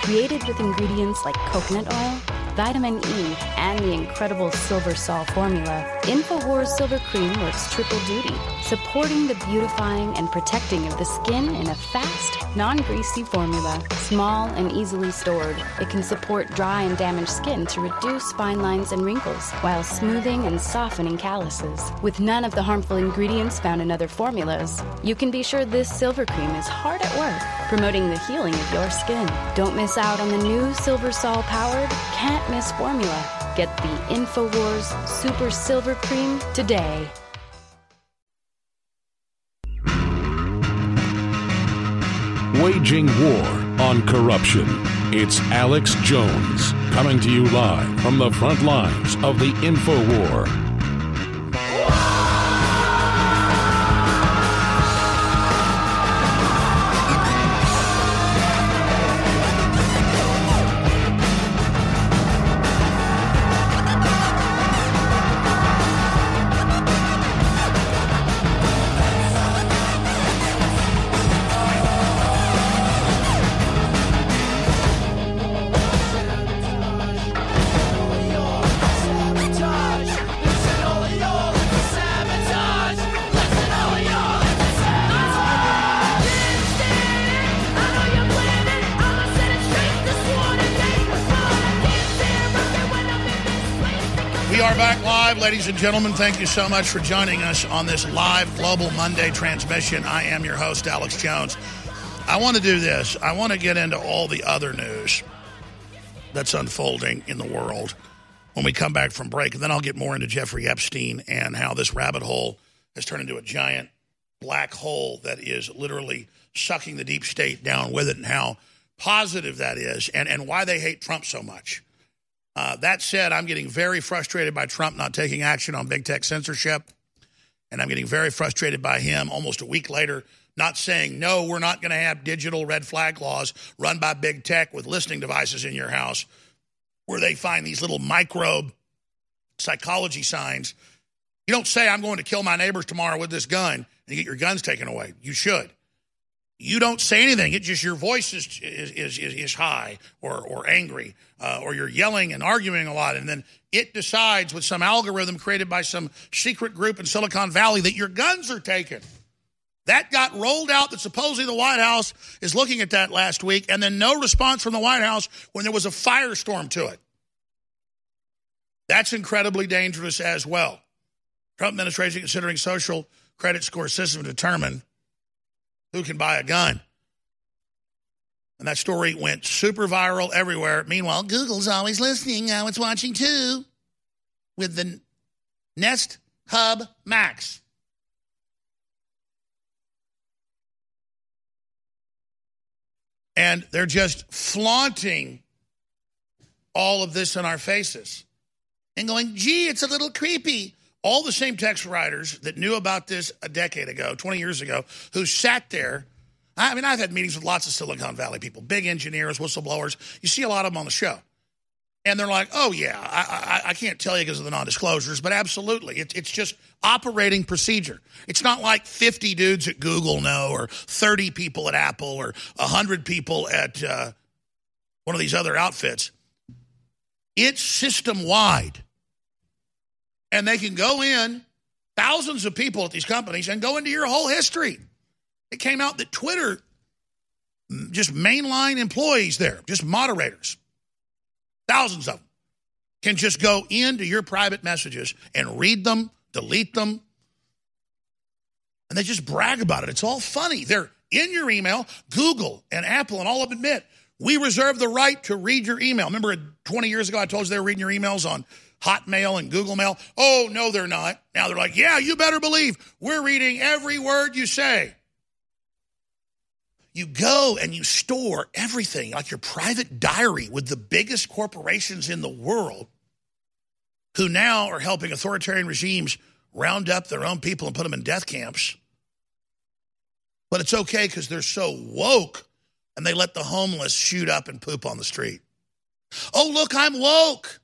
Created with ingredients like coconut oil, vitamin E, and the incredible Silver Sol formula, InfoWars Silver Cream works triple duty, supporting the beautifying and protecting of the skin in a fast, non-greasy formula. Small and easily stored, it can support dry and damaged skin to reduce fine lines and wrinkles, while smoothing and softening calluses. With none of the harmful ingredients found in other formulas, you can be sure this silver cream is hard at work, promoting the healing of your skin. Don't miss out on the new Silver Sol powered, can't miss formula. Get the InfoWars Super Silver Cream today. Waging war on corruption. It's Alex Jones coming to you live from the front lines of the info ladies and gentlemen. Thank you so much for joining us on this live Global Monday transmission. I am your host, Alex Jones. I want to do this. I want to get into all the other news that's unfolding in the world when we come back from break. And then I'll get more into Jeffrey Epstein and how this rabbit hole has turned into a giant black hole that is literally sucking the deep state down with it and how positive that is and, and why they hate Trump so much. Uh, that said, I'm getting very frustrated by Trump not taking action on big tech censorship. And I'm getting very frustrated by him almost a week later not saying, no, we're not going to have digital red flag laws run by big tech with listening devices in your house where they find these little micro psychology signs. You don't say, I'm going to kill my neighbors tomorrow with this gun and you get your guns taken away. You should. You don't say anything. It's just your voice is, is, is, is high or, or angry, uh, or you're yelling and arguing a lot. And then it decides with some algorithm created by some secret group in Silicon Valley that your guns are taken. That got rolled out that supposedly the White House is looking at that last week, and then no response from the White House when there was a firestorm to it. That's incredibly dangerous as well. Trump administration considering social credit score system to determine who can buy a gun. And that story went super viral everywhere. Meanwhile, Google's always listening. Now it's watching too with the Nest Hub Max. And they're just flaunting all of this in our faces and going, gee, it's a little creepy. All the same text writers that knew about this a decade ago, 20 years ago, who sat there. I mean, I've had meetings with lots of Silicon Valley people, big engineers, whistleblowers. You see a lot of them on the show. And they're like, oh, yeah, I, I, I can't tell you because of the non disclosures, but absolutely. It, it's just operating procedure. It's not like 50 dudes at Google know, or 30 people at Apple, or 100 people at uh, one of these other outfits. It's system wide. And they can go in, thousands of people at these companies, and go into your whole history. It came out that Twitter, mm, just mainline employees there, just moderators, thousands of them, can just go into your private messages and read them, delete them, and they just brag about it. It's all funny. They're in your email. Google and Apple and all of them admit we reserve the right to read your email. Remember 20 years ago I told you they were reading your emails on Hotmail and Google Mail? Oh, no, they're not. Now they're like, yeah, you better believe we're reading every word you say. You go and you store everything, like your private diary, with the biggest corporations in the world who now are helping authoritarian regimes round up their own people and put them in death camps. But it's okay because they're so woke and they let the homeless shoot up and poop on the street. Oh, look, I'm woke.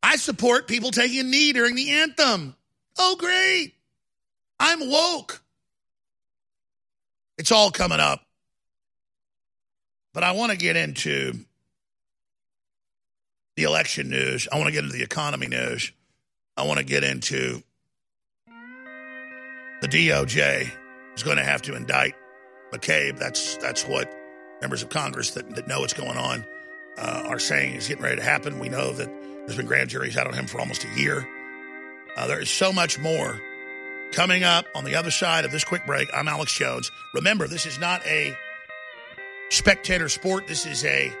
I support people taking a knee during the anthem. Oh, great. I'm woke. It's all coming up. But I want to get into the election news. I want to get into the economy news. I want to get into the DOJ is going to have to indict McCabe. That's that's what members of Congress that, that know what's going on uh, are saying is getting ready to happen. We know that there's been grand juries out on him for almost a year. Uh, there is so much more coming up on the other side of this quick break. I'm Alex Jones. Remember, this is not a spectator sport. This is a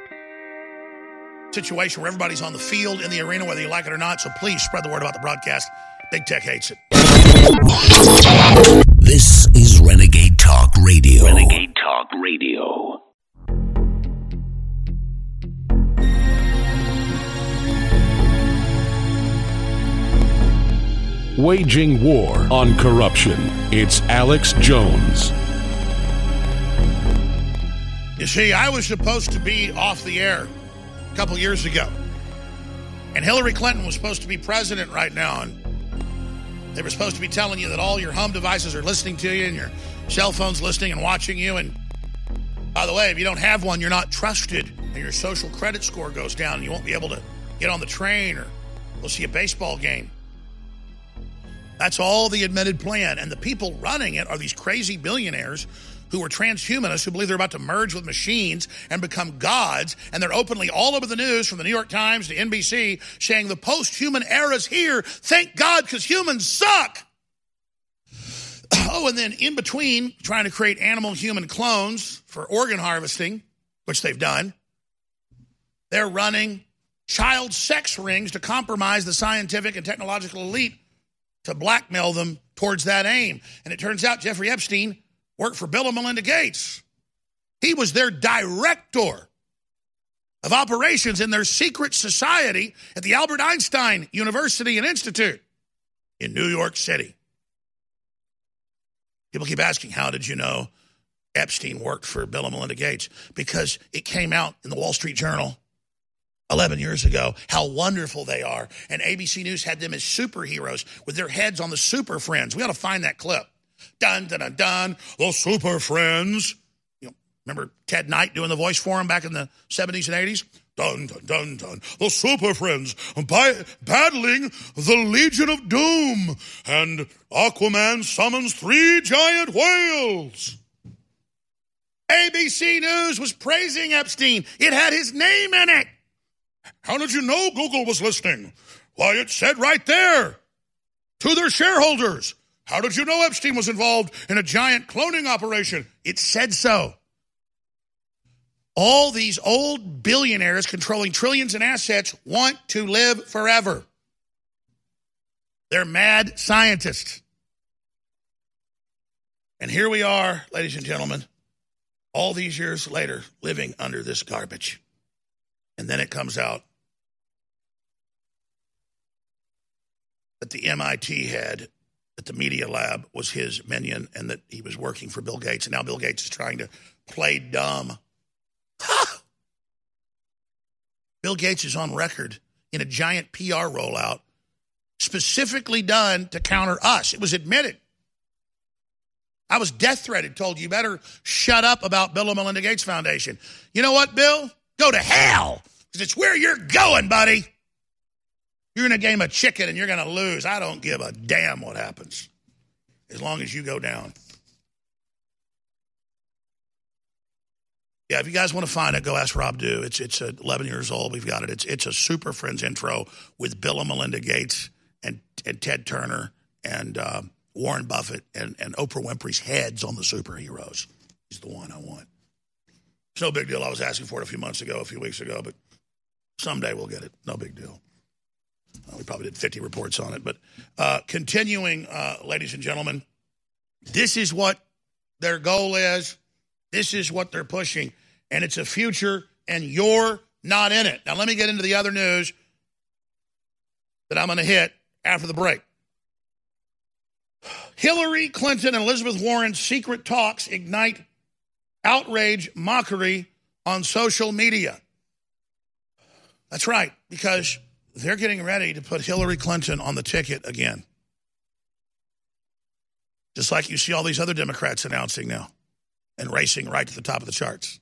situation where everybody's on the field in the arena, whether you like it or not. So please spread the word about the broadcast. Big Tech hates it. This is Renegade Talk Radio. Renegade Talk Radio. Waging war on corruption. It's Alex Jones. You see, I was supposed to be off the air a couple years ago. And Hillary Clinton was supposed to be president right now. And they were supposed to be telling you that all your home devices are listening to you and your cell phone's listening and watching you. And by the way, if you don't have one, you're not trusted. And your social credit score goes down and you won't be able to get on the train or go see a baseball game. That's all the admitted plan. And the people running it are these crazy billionaires who are transhumanists who believe they're about to merge with machines and become gods. And they're openly all over the news from the New York Times to NBC saying the post human era is here. Thank God because humans suck. [clears throat] Oh, and then in between, trying to create animal human clones for organ harvesting, which they've done, they're running child sex rings to compromise the scientific and technological elite to blackmail them towards that aim. And it turns out Jeffrey Epstein worked for Bill and Melinda Gates. He was their director of operations in their secret society at the Albert Einstein University and Institute in New York City. People keep asking, how did you know Epstein worked for Bill and Melinda Gates? Because it came out in the Wall Street Journal 11 years ago how wonderful they are. And ABC News had them as superheroes with their heads on the super friends. We ought to find that clip. Dun, dun, dun, dun. The super friends. You know, remember Ted Knight doing the voice for him back in the 70s and 80s? Dun, dun, dun, dun. The super friends by, battling the Legion of Doom. And Aquaman summons three giant whales. ABC News was praising Epstein. It had his name in it. How did you know Google was listening? Why, it said right there to their shareholders. How did you know Epstein was involved in a giant cloning operation? It said so. All these old billionaires controlling trillions in assets want to live forever. They're mad scientists. And here we are, ladies and gentlemen, all these years later, living under this garbage. And then it comes out that the MIT head that the Media Lab was his minion and that he was working for Bill Gates. And now Bill Gates is trying to play dumb. [laughs] Bill Gates is on record in a giant PR rollout specifically done to counter us. It was admitted. I was death threatened, told you better shut up about Bill and Melinda Gates Foundation. You know what, Bill? Go to hell because it's where you're going, buddy. You're in a game of chicken and you're going to lose. I don't give a damn what happens as long as you go down. Yeah, if you guys want to find it, go ask Rob Dew. It's it's 11 years old. We've got it. It's it's a Super Friends intro with Bill and Melinda Gates and and Ted Turner and uh, Warren Buffett and, and Oprah Winfrey's heads on the superheroes. He's the one I want. It's no big deal. I was asking for it a few months ago, a few weeks ago, but someday we'll get it. No big deal. Uh, we probably did 50 reports on it. But uh, continuing, uh, ladies and gentlemen, this is what their goal is. This is what they're pushing, and it's a future, and you're not in it. Now, let me get into the other news that I'm going to hit after the break. Hillary Clinton and Elizabeth Warren's secret talks ignite outrage, mockery on social media. That's right, because they're getting ready to put Hillary Clinton on the ticket again. Just like you see all these other Democrats announcing now and racing right to the top of the charts.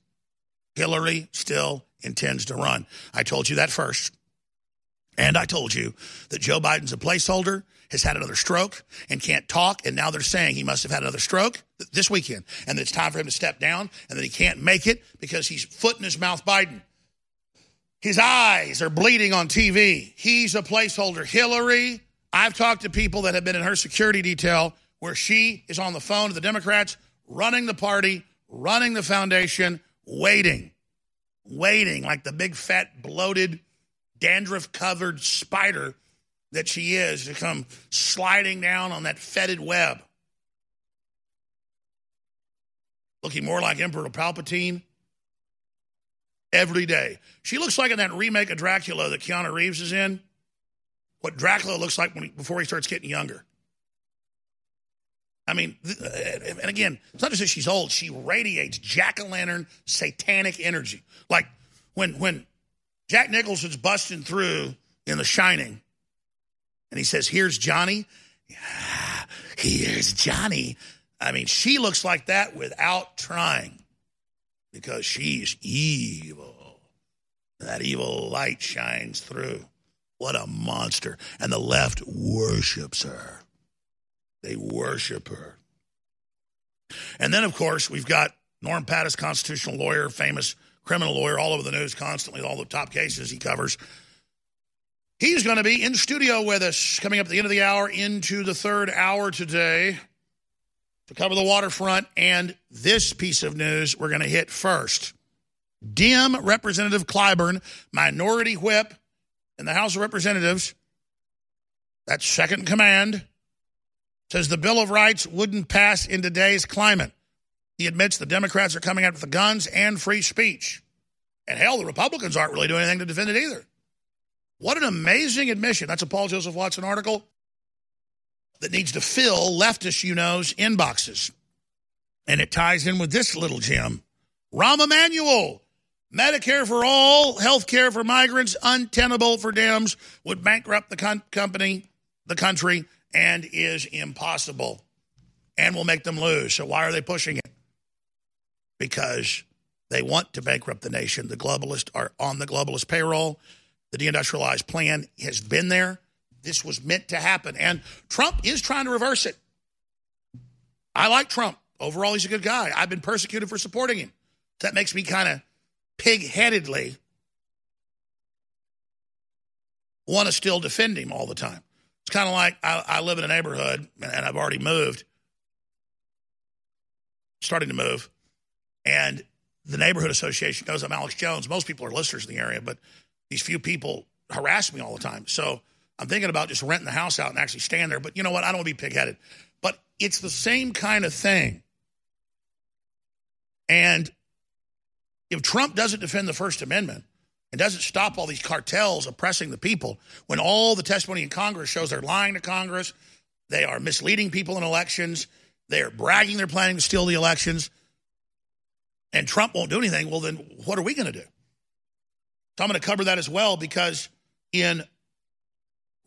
Hillary still intends to run. I told you that first. And I told you that Joe Biden's a placeholder, has had another stroke, and can't talk. And now they're saying he must have had another stroke this weekend, and it's time for him to step down, and that he can't make it because he's foot in his mouth Biden. His eyes are bleeding on TV. He's a placeholder. Hillary, I've talked to people that have been in her security detail where she is on the phone to the Democrats, running the party, running the foundation, waiting, waiting like the big, fat, bloated, dandruff covered spider that she is to come sliding down on that fetid web. Looking more like Emperor Palpatine every day. She looks like in that remake of Dracula that Keanu Reeves is in, what Dracula looks like when he, before he starts getting younger. I mean, and again, it's not just that she's old; she radiates jack o' lantern satanic energy. Like when when Jack Nicholson's busting through in The Shining, and he says, "Here's Johnny." Yeah, here's Johnny. I mean, she looks like that without trying, because she's evil. That evil light shines through. What a monster! And the left worships her. They worship her. And then, of course, we've got Norm Pattis, constitutional lawyer, famous criminal lawyer, all over the news constantly, all the top cases he covers. He's going to be in studio with us coming up at the end of the hour into the third hour today to cover the waterfront. And this piece of news we're going to hit first. Dem Representative Clyburn, minority whip in the House of Representatives, that's second command, says the Bill of Rights wouldn't pass in today's climate. He admits the Democrats are coming out with the guns and free speech. And hell, the Republicans aren't really doing anything to defend it either. What an amazing admission. That's a Paul Joseph Watson article that needs to fill leftist, you know's inboxes. And it ties in with this little gem. Rahm Emanuel, Medicare for all, health care for migrants, untenable for Dems, would bankrupt the con- company, the country, and is impossible and will make them lose. So why are they pushing it? Because they want to bankrupt the nation. The globalists are on the globalist payroll. The deindustrialized plan has been there. This was meant to happen. And Trump is trying to reverse it. I like Trump. Overall, he's a good guy. I've been persecuted for supporting him. That makes me kind of pig headedly want to still defend him all the time. It's kind of like I, I, live in a neighborhood and I've already moved, starting to move, and the neighborhood association knows I'm Alex Jones. Most people are listeners in the area, but these few people harass me all the time. So I'm thinking about just renting the house out and actually stand there. But you know what? I don't want to be pigheaded. But it's the same kind of thing. And if Trump doesn't defend the First Amendment, and doesn't stop all these cartels oppressing the people when all the testimony in Congress shows they're lying to Congress, they are misleading people in elections, they are bragging they're planning to steal the elections, and Trump won't do anything, well, then what are we going to do? So I'm going to cover that as well because in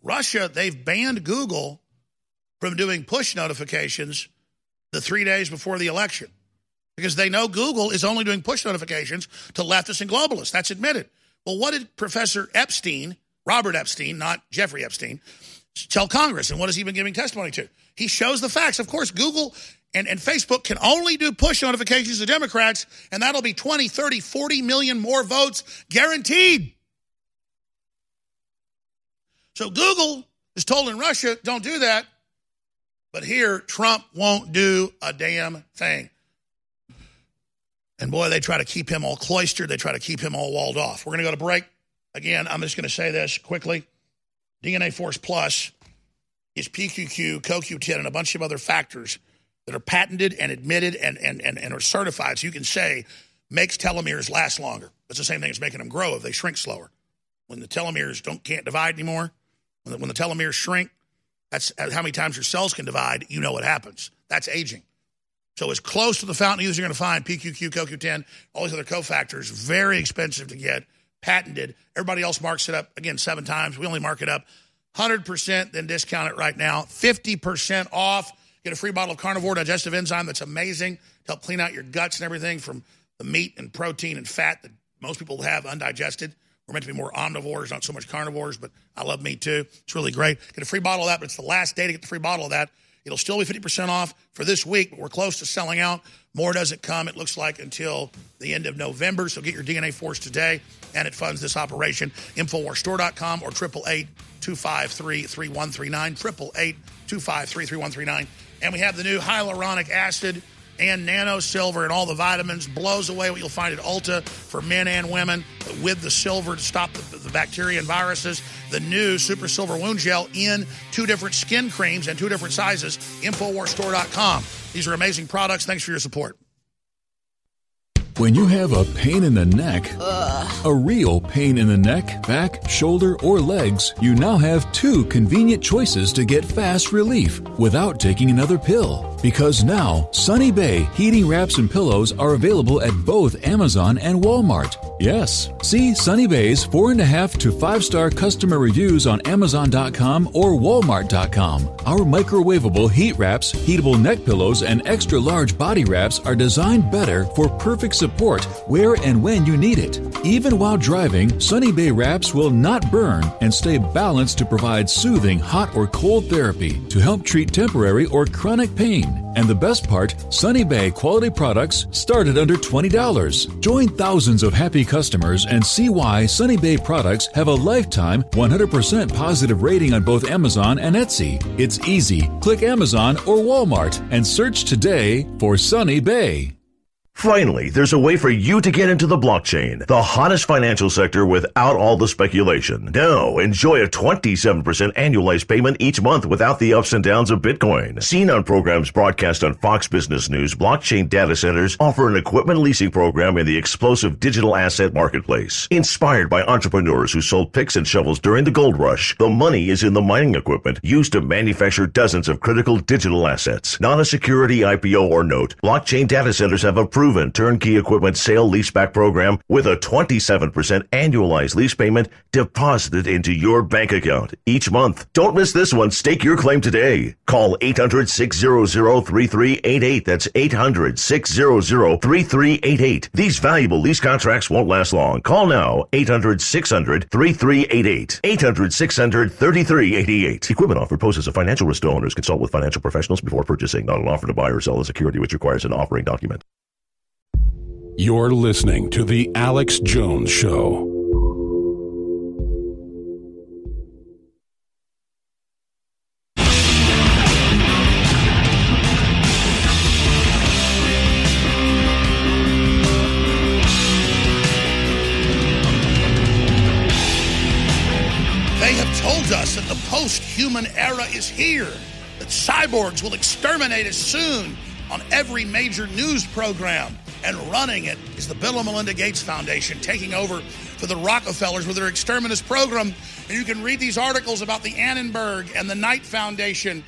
Russia, they've banned Google from doing push notifications the three days before the election because they know Google is only doing push notifications to leftists and globalists. That's admitted. Well, what did Professor Epstein, Robert Epstein, not Jeffrey Epstein, tell Congress? And what has he been giving testimony to? He shows the facts. Of course, Google and, and Facebook can only do push notifications to Democrats, and that'll be 20, 30, 40 million more votes guaranteed. So Google is told in Russia, don't do that. But here, Trump won't do a damn thing. And boy, they try to keep him all cloistered. They try to keep him all walled off. We're going to go to break. Again, I'm just going to say this quickly. DNA Force Plus is PQQ, CoQ10, and a bunch of other factors that are patented and admitted and, and, and, and are certified. So you can say makes telomeres last longer. It's the same thing as making them grow if they shrink slower. When the telomeres don't can't divide anymore, when the, telomeres shrink, that's uh, how many times your cells can divide. You know what happens. That's aging. So as close to the fountain you're going to find PQQ, CoQ10, all these other cofactors, very expensive to get, patented. Everybody else marks it up again seven times. We only mark it up 100%, then discount it right now. 50% off. Get a free bottle of carnivore digestive enzyme that's amazing to help clean out your guts and everything from the meat and protein and fat that most people have undigested. We're meant to be more omnivores, not so much carnivores, but I love meat too. It's really great. Get a free bottle of that, but it's the last day to get the free bottle of that. It'll still be 50% off for this week, but we're close to selling out. More doesn't come, it looks like, until the end of November. So get your DNA Force today, and it funds this operation. Infowarsstore.com or 888 253 3139. 888 253 3139. And we have the new hyaluronic acid and nano silver and all the vitamins blows away what you'll find at Ulta for men and women with the silver to stop the, the, bacteria and viruses. The new Super Silver Wound Gel in two different skin creams and two different sizes. Infowarsstore.com. These are amazing products. Thanks for your support. When you have a pain in the neck, Ugh. a real pain in the neck, back, shoulder, or legs, you now have two convenient choices to get fast relief without taking another pill. Because now, Sunny Bay heating wraps and pillows are available at both Amazon and Walmart. Yes, see Sunny Bay's four and a half to five star customer reviews on Amazon.com or Walmart.com. Our microwavable heat wraps, heatable neck pillows, and extra large body wraps are designed better for perfect support where and when you need it. Even while driving, Sunny Bay wraps will not burn and stay balanced to provide soothing hot or cold therapy to help treat temporary or chronic pain. And the best part, Sunny Bay quality products start at under $20. Join thousands of happy customers and see why Sunny Bay products have a lifetime 100% positive rating on both Amazon and Etsy. It's easy. Click Amazon or Walmart and search today for Sunny Bay. Finally, there's a way for you to get into the blockchain, the hottest financial sector without all the speculation. Now, enjoy a 27% annualized payment each month without the ups and downs of Bitcoin. Seen on programs broadcast on Fox Business News, blockchain data centers offer an equipment leasing program in the explosive digital asset marketplace. Inspired by entrepreneurs who sold picks and shovels during the gold rush, the money is in the mining equipment used to manufacture dozens of critical digital assets. Not a security IPO or note, blockchain data centers have a proven turnkey equipment sale leaseback program with a 27% annualized lease payment deposited into your bank account each month. Don't miss this one. Stake your claim today. Call 800-600-3388. That's 800-600-3388. These valuable lease contracts won't last long. Call now 800-600-3388. 800-600-3388. Equipment offered poses a financial risk to owners. Consult with financial professionals before purchasing. Not an offer to buy or sell a security which requires an offering document. You're listening to The Alex Jones Show. They have told us that the post human era is here, that cyborgs will exterminate us soon on every major news program. And running it is the Bill and Melinda Gates Foundation, taking over for the Rockefellers with their exterminist program. And you can read these articles about the Annenberg and the Knight Foundation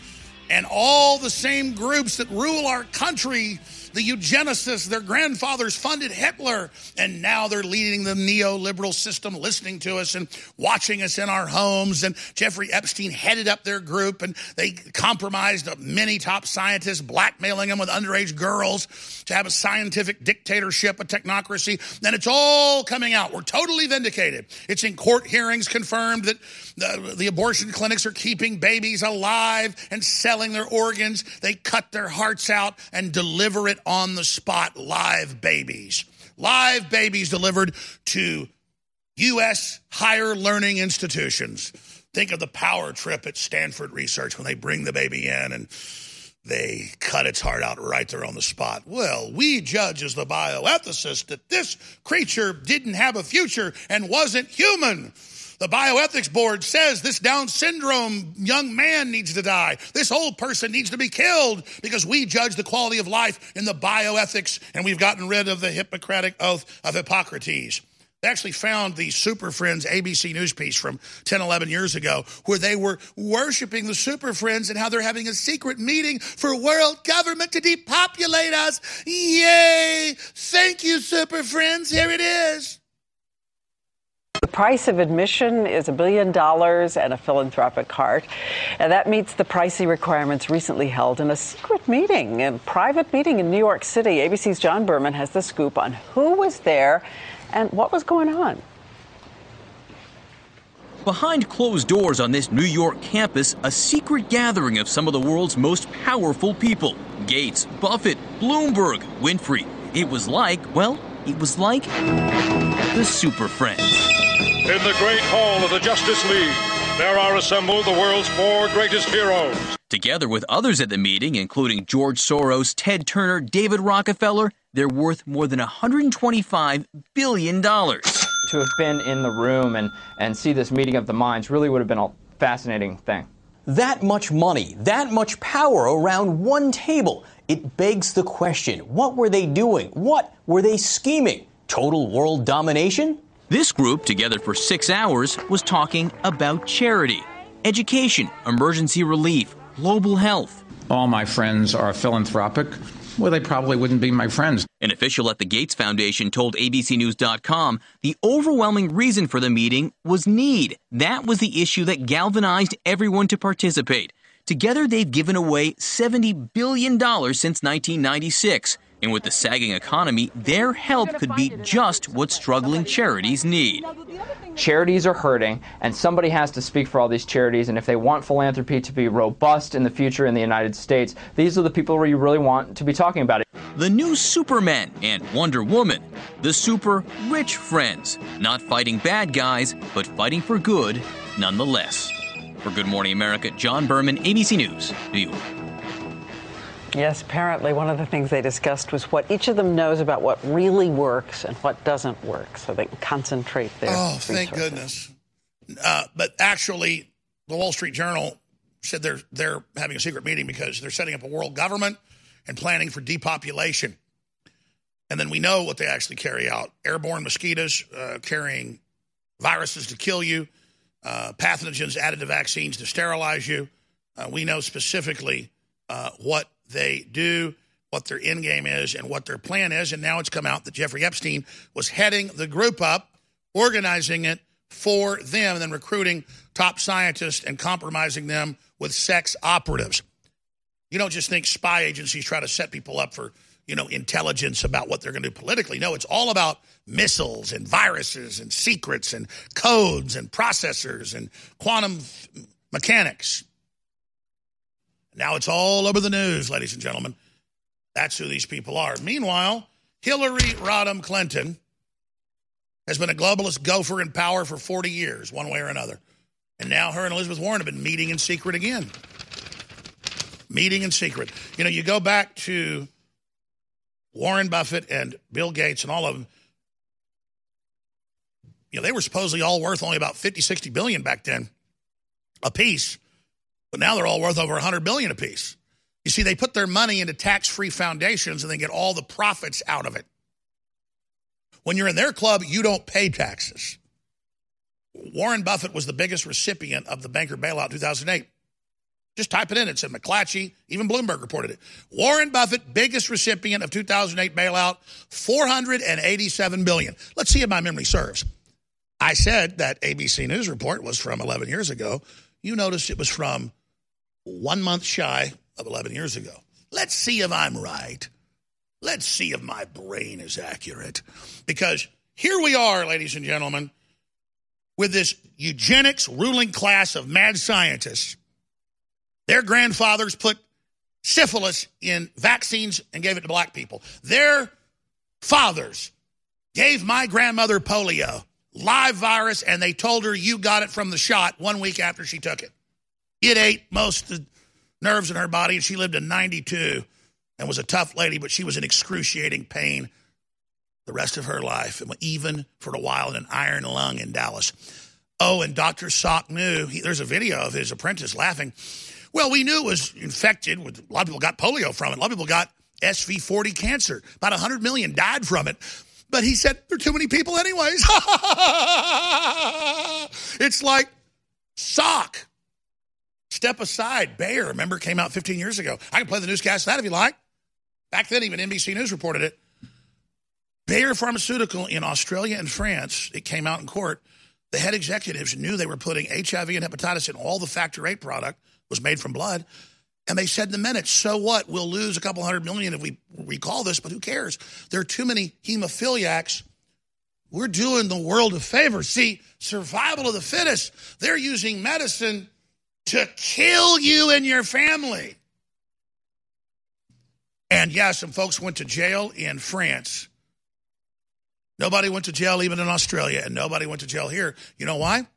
and all the same groups that rule our country the eugenicists, their grandfathers funded Hitler, and now they're leading the neoliberal system, listening to us and watching us in our homes. And Jeffrey Epstein headed up their group, and they compromised many top scientists, blackmailing them with underage girls to have a scientific dictatorship, a technocracy. And it's all coming out. We're totally vindicated. It's in court hearings confirmed that the, the abortion clinics are keeping babies alive and selling their organs. They cut their hearts out and deliver it on the spot live babies. Live babies delivered to U.S. higher learning institutions. Think of the power trip at Stanford Research when they bring the baby in and they cut its heart out right there on the spot. Well, we judge as the bioethicist that this creature didn't have a future and wasn't human. The bioethics board says this Down syndrome young man needs to die. This old person needs to be killed because we judge the quality of life in the bioethics and we've gotten rid of the Hippocratic oath of Hippocrates. They actually found the Super Friends ABC News piece from 10, 11 years ago where they were worshiping the Super Friends and how they're having a secret meeting for world government to depopulate us. Yay! Thank you, Super Friends. Here it is. The price of admission is a billion dollars and a philanthropic heart. And that meets the pricey requirements recently held in a secret meeting, a private meeting in New York City. ABC's John Berman has the scoop on who was there and what was going on. Behind closed doors on this New York campus, a secret gathering of some of the world's most powerful people Gates, Buffett, Bloomberg, Winfrey. It was like, well, it was like the Super Friends. In the great hall of the Justice League, there are assembled the world's four greatest heroes. Together with others at the meeting, including George Soros, Ted Turner, David Rockefeller, they're worth more than $125 billion. To have been in the room and, and see this meeting of the minds really would have been a fascinating thing. That much money, that much power around one table. It begs the question what were they doing? What were they scheming? Total world domination? This group, together for six hours, was talking about charity, education, emergency relief, global health. All my friends are philanthropic. Well, they probably wouldn't be my friends. An official at the Gates Foundation told ABCNews.com the overwhelming reason for the meeting was need. That was the issue that galvanized everyone to participate. Together, they've given away $70 billion since 1996. And with the sagging economy, their help could be just what struggling charities need. Charities are hurting, and somebody has to speak for all these charities. And if they want philanthropy to be robust in the future in the United States, these are the people where you really want to be talking about it. The new Superman and Wonder Woman, the super rich friends, not fighting bad guys, but fighting for good nonetheless. For Good Morning America, John Berman, ABC News, New York. Yes, apparently one of the things they discussed was what each of them knows about what really works and what doesn't work so they can concentrate their Oh, thank goodness. Uh, but actually, the Wall Street Journal said they're they're having a secret meeting because they're setting up a world government and planning for depopulation. And then we know what they actually carry out: airborne mosquitoes uh, carrying viruses to kill you, uh, pathogens added to vaccines to sterilize you. Uh, we know specifically uh, what they do, what their end game is, and what their plan is. And now it's come out that Jeffrey Epstein was heading the group up, organizing it for them, and then recruiting top scientists and compromising them with sex operatives. You don't just think spy agencies try to set people up for, you know, intelligence about what they're going to do politically. No, it's all about missiles and viruses and secrets and codes and processors and quantum mechanics. Now it's all over the news, ladies and gentlemen. That's who these people are. Meanwhile, Hillary Rodham Clinton has been a globalist gopher in power for 40 years, one way or another. And now her and Elizabeth Warren have been meeting in secret again. Meeting in secret. You know, you go back to Warren Buffett and Bill Gates and all of them. You know, they were supposedly all worth only about 50, 60 billion back then a piece. But now they're all worth over 100 billion apiece. You see, they put their money into tax-free foundations and they get all the profits out of it. When you're in their club, you don't pay taxes. Warren Buffett was the biggest recipient of the banker bailout 2008. Just type it in. It said McClatchy. Even Bloomberg reported it. Warren Buffett, biggest recipient of 2008 bailout, 487 billion. Let's see if my memory serves. I said that ABC News report was from 11 years ago. You noticed it was from one month shy of 11 years ago. Let's see if I'm right. Let's see if my brain is accurate. Because here we are, ladies and gentlemen, with this eugenics ruling class of mad scientists. Their grandfathers put syphilis in vaccines and gave it to black people. Their fathers gave my grandmother polio, live virus, and they told her you got it from the shot one week after she took it. It ate most of the nerves in her body, and she lived to 92 and was a tough lady, but she was in excruciating pain the rest of her life, and even for a while in an iron lung in Dallas. Oh, and Dr. Salk knew. He, there's a video of his apprentice laughing. Well, we knew it was infected. With, a lot of people got polio from it. A lot of people got SV40 cancer. About 100 million died from it. But he said, there are too many people anyways. [laughs] it's like Salk. Step aside. Bayer, remember, came out 15 years ago. I can play the newscast that if you like. Back then, even NBC News reported it. Bayer Pharmaceutical in Australia and France, it came out in court. The head executives knew they were putting HIV and hepatitis in all the factor VIII product was made from blood. And they said in the minute, so what? We'll lose a couple hundred million if we recall this, but who cares? There are too many hemophiliacs. We're doing the world a favor. See, survival of the fittest. They're using medicine to kill you and your family. And yeah, some folks went to jail in France. Nobody went to jail even in Australia, and nobody went to jail here. You know why?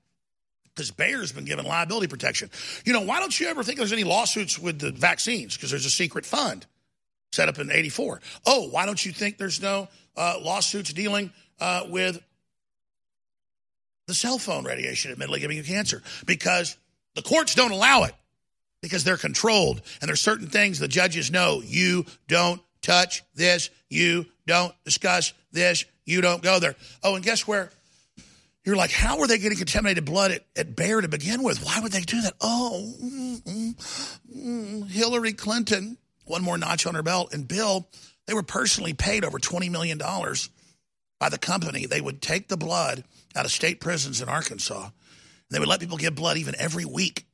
Because Bayer's been given liability protection. You know, why don't you ever think there's any lawsuits with the vaccines? Because there's a secret fund set up in 84. Oh, why don't you think there's no uh, lawsuits dealing uh, with the cell phone radiation admittedly giving you cancer? Because the courts don't allow it because they're controlled. And there's certain things the judges know. You don't touch this. You don't discuss this. You don't go there. Oh, and guess where? You're like, how were they getting contaminated blood at, at Bayer to begin with? Why would they do that? Oh, mm, mm, mm, Hillary Clinton, one more notch on her belt, and Bill, they were personally paid over $20 million by the company. They would take the blood out of state prisons in Arkansas. They would let people give blood even every week.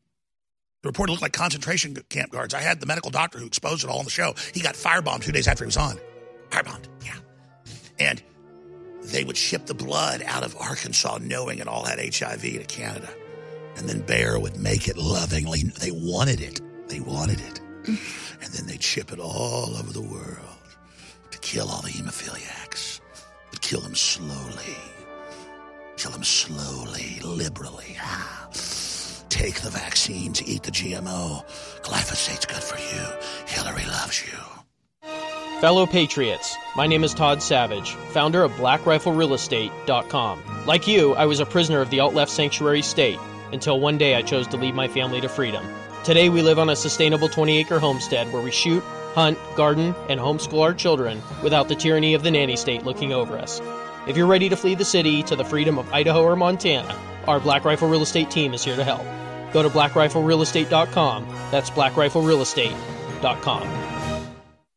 The report looked like concentration camp guards. I had the medical doctor who exposed it all on the show. He got firebombed two days after he was on. Firebombed, yeah. And they would ship the blood out of Arkansas knowing it all had HIV to Canada. And then Bayer would make it lovingly. They wanted it. They wanted it. [laughs] And then they'd ship it all over the world to kill all the hemophiliacs, but kill them slowly. Kill them slowly, liberally. Ah. [sighs] Take the vaccines, eat the GMO. Glyphosate's good for you. Hillary loves you. Fellow Patriots, my name is Todd Savage, founder of BlackRifleRealEstate.com. Like you, I was a prisoner of the alt left sanctuary state until one day I chose to lead my family to freedom. Today we live on a sustainable 20 acre homestead where we shoot, hunt, garden, and homeschool our children without the tyranny of the nanny state looking over us. If you're ready to flee the city to the freedom of Idaho or Montana, our Black Rifle Real Estate team is here to help. Go to blackriflerealestate.com. That's blackriflerealestate.com.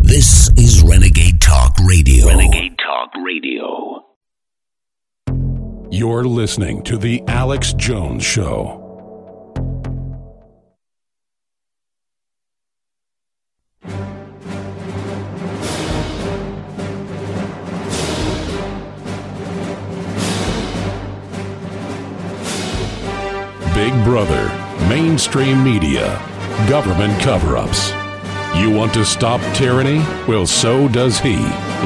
This is Renegade Talk Radio. Renegade Talk Radio. You're listening to The Alex Jones Show. Big Brother, mainstream media, government cover ups. You want to stop tyranny? Well, so does he.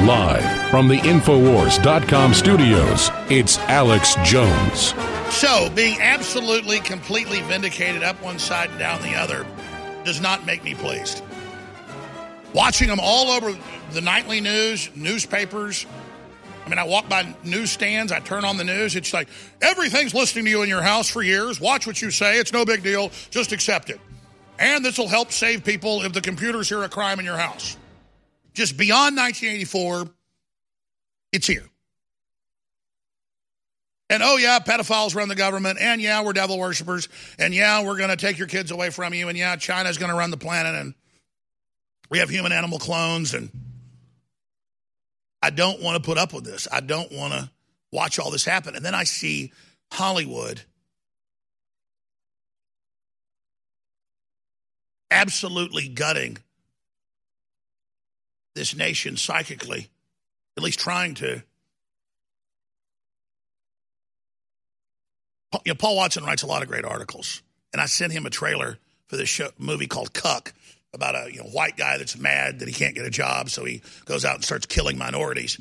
Live from the Infowars.com studios, it's Alex Jones. So, being absolutely, completely vindicated up one side and down the other does not make me pleased. Watching them all over the nightly news, newspapers. I mean, I walk by newsstands, I turn on the news. It's like everything's listening to you in your house for years. Watch what you say. It's no big deal. Just accept it. And this will help save people if the computers hear a crime in your house. Just beyond 1984, it's here. And oh, yeah, pedophiles run the government. And yeah, we're devil worshippers. And yeah, we're going to take your kids away from you. And yeah, China's going to run the planet. And we have human animal clones. And I don't want to put up with this. I don't want to watch all this happen. And then I see Hollywood absolutely gutting this nation psychically, at least trying to. You know, Paul Watson writes a lot of great articles, and I sent him a trailer for this show, movie called Cuck about a you know white guy that's mad that he can't get a job, so he goes out and starts killing minorities,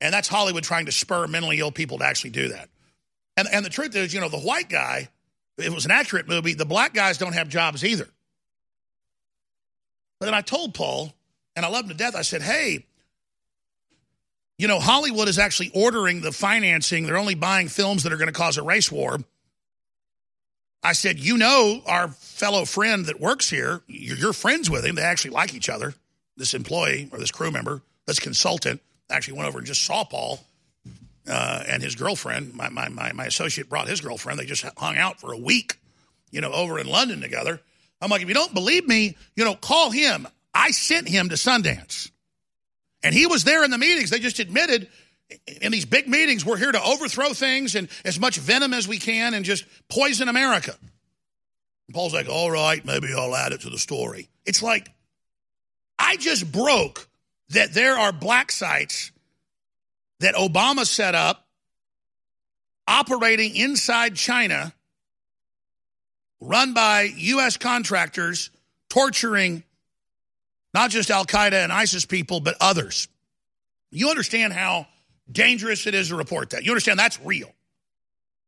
and that's Hollywood trying to spur mentally ill people to actually do that. And and the truth is, you know, the white guy, it was an accurate movie, the black guys don't have jobs either. But then I told Paul, and I love him to death. I said, hey. You know, Hollywood is actually ordering the financing. They're only buying films that are going to cause a race war. I said, You know, our fellow friend that works here, you're, friends with him. They actually like each other. This employee or this crew member, this consultant, actually went over and just saw Paul uh, and his girlfriend. My, my, my, my associate brought his girlfriend. They just hung out for a week, you know, over in London together. I'm like, if you don't believe me, you know, call him. I sent him to Sundance. And he was there in the meetings. They just admitted in these big meetings, we're here to overthrow things and as much venom as we can and just poison America. And Paul's like, all right, maybe I'll add it to the story. It's like, I just broke that there are black sites that Obama set up operating inside China, run by U.S. contractors, torturing not just Al Qaeda and ISIS people, but others. You understand how dangerous it is to report that. You understand that's real.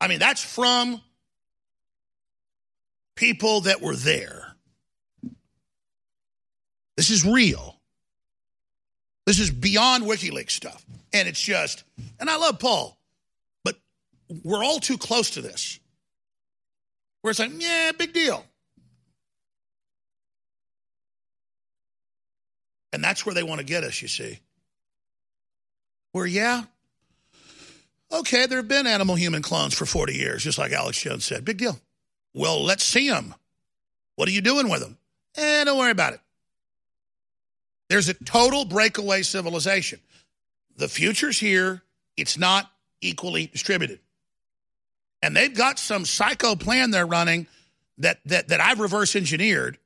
I mean, that's from people that were there. This is real. This is beyond WikiLeaks stuff. And it's just, and I love Paul, but we're all too close to this. It's like, yeah, big deal. And that's where they want to get us, you see. Where, yeah, okay, there have been animal human clones for 40 years, just like Alex Jones said. Big deal. Well, let's see them. What are you doing with them? Eh, don't worry about it. There's a total breakaway civilization. The future's here. It's not equally distributed. And they've got some psycho plan they're running that, that, that I've reverse engineered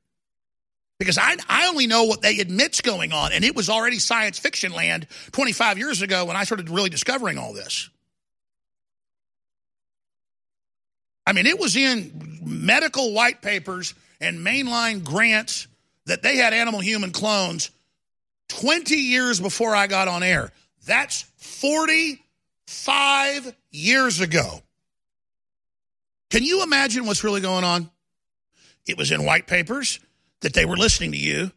because I, I only know what they admit's going on, and it was already science fiction land 25 years ago when I started really discovering all this. I mean, it was in medical white papers and mainline grants that they had animal human clones 20 years before I got on air. That's 45 years ago. Can you imagine what's really going on? It was in white papers that they were listening to you